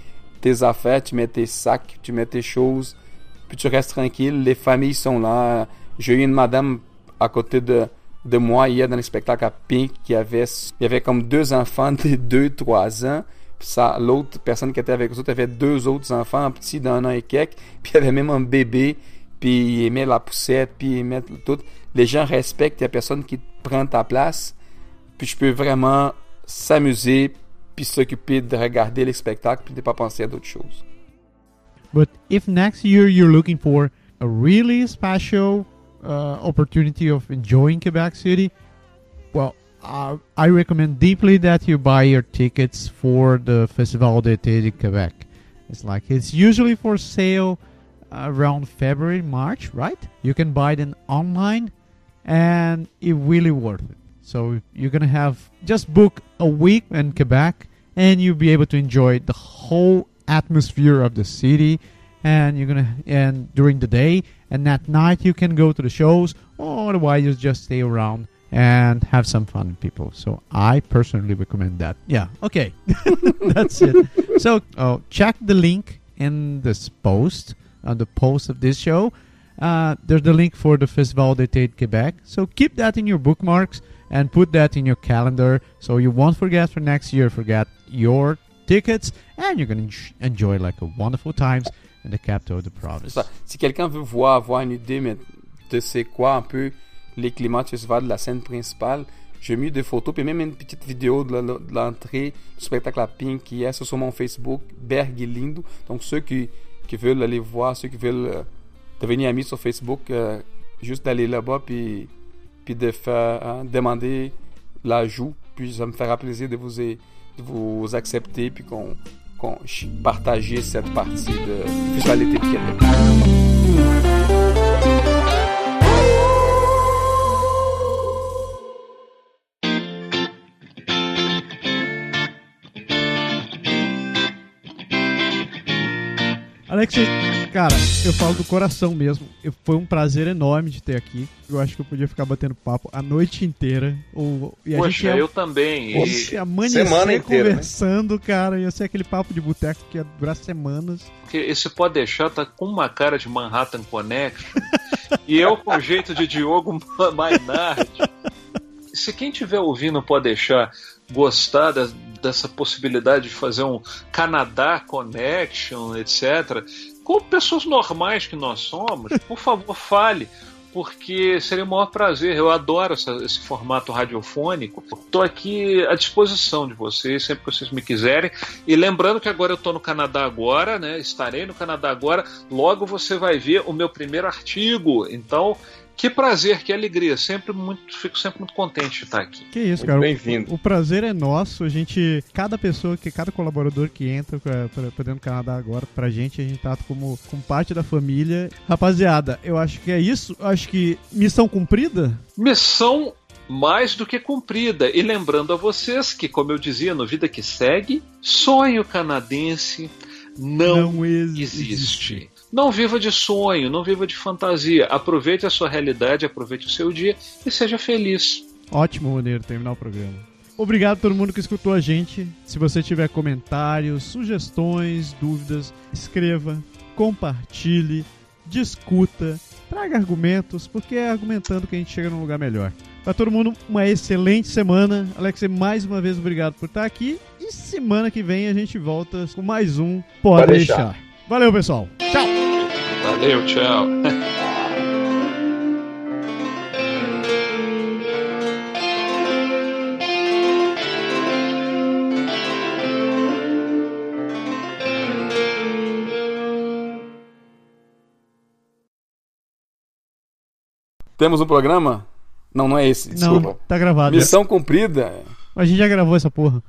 tes affaires, tu mets tes sacs, tu mets tes choses, puis tu restes tranquille. Les familles sont là. J'ai eu une madame à côté de, de moi hier dans le spectacle à Pink qui avait, il y avait comme deux enfants de [laughs] 2-3 ans. Puis ça, l'autre personne qui était avec eux autres avait deux autres enfants, petits d'un an et quelques. Puis il y avait même un bébé. Puis il aimait la poussette, puis il aimait tout. Les gens respectent, il y a personne qui prend ta place. Puis je peux vraiment s'amuser, puis s'occuper de regarder les spectacles, puis de pas penser à d'autres choses. But if next year you're looking for a really special uh, opportunity of enjoying Quebec City, well, uh, I recommend deeply that you buy your tickets for the Festival d'été de Quebec. It's like it's usually for sale around February, March, right? You can buy them online, and it really worth it. So you're gonna have just book a week in Quebec, and you'll be able to enjoy the whole atmosphere of the city. And you're gonna and during the day and at night you can go to the shows, or otherwise you just stay around and have some fun with people. So I personally recommend that. Yeah. Okay. [laughs] That's it. So oh, check the link in this post on the post of this show. Uh, there's the link for the Festival d'été Quebec. So keep that in your bookmarks and put that in your calendar so you won't forget for next year. Forget your tickets and you're gonna enjoy like a wonderful times the capital of the province. Ça, si quelqu'un veut voir, avoir une idée mais, de c'est quoi un peu les climats du festival de la scène principale, j'ai mis des photos, puis même une petite vidéo de l'entrée du spectacle à Pink qui est sur mon Facebook, Berg et Lindo. Donc ceux qui, qui veulent aller voir, ceux qui veulent euh, devenir amis sur Facebook, euh, juste d'aller là-bas, puis, puis de faire hein, demander l'ajout, puis ça me fera plaisir de vous, de vous accepter, puis qu'on partager cette partie de d'été de Québec. Alex, cara, eu falo do coração mesmo. Eu- Foi um prazer enorme de ter aqui. Eu acho que eu podia ficar batendo papo a noite inteira. Ou, e a gente Poxa, ia, eu também. a E- gente amanhecer Semana inteira, né? conversando, cara. Ia ser aquele papo de boteco que ia durar semanas. Porque esse pode deixar tá com uma cara de Manhattan Connection e eu com jeito de Diogo [laughs] Maynard. Se quem estiver ouvindo pode deixar gostar da- dessa possibilidade de fazer um Canadá Connection, etc. Com pessoas normais que nós somos, [laughs] por favor, fale. porque seria o maior prazer. Eu adoro essa, esse formato radiofônico. Estou aqui à disposição de vocês, sempre que vocês me quiserem. E lembrando que agora eu estou no Canadá agora, né? Estarei no Canadá agora. Logo você vai ver o meu primeiro artigo. Então, que prazer, que alegria. Sempre muito, fico sempre muito contente de estar aqui. Que isso, Muito cara. bem-vindo. O, o prazer é nosso. A gente, cada pessoa, que cada colaborador que entra pra, pra, pra dentro do Canadá agora, pra gente, a gente trata como, como parte da família. Rapaziada, eu acho que é isso. Eu acho que missão cumprida. Missão mais do que cumprida. E lembrando a vocês que, como eu dizia no Vida que Segue, sonho canadense não, ex- existe. Não viva de sonho, não viva de fantasia. Aproveite a sua realidade, aproveite o seu dia e seja feliz. Ótimo maneiro terminar o programa. Obrigado a todo mundo que escutou a gente. Se você tiver comentários, sugestões, dúvidas, escreva, compartilhe, discuta, traga argumentos, porque é argumentando que a gente chega num lugar melhor. Pra todo mundo, uma excelente semana. Alex, mais uma vez obrigado por estar aqui. E semana que vem a gente volta com mais um Pode, Pode deixar. deixar. Valeu, pessoal. Tchau. Valeu, tchau. Temos um programa? Não, não é esse, desculpa. Não, tá gravado. Missão cumprida. A gente já gravou essa porra.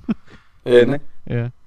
É, né? É.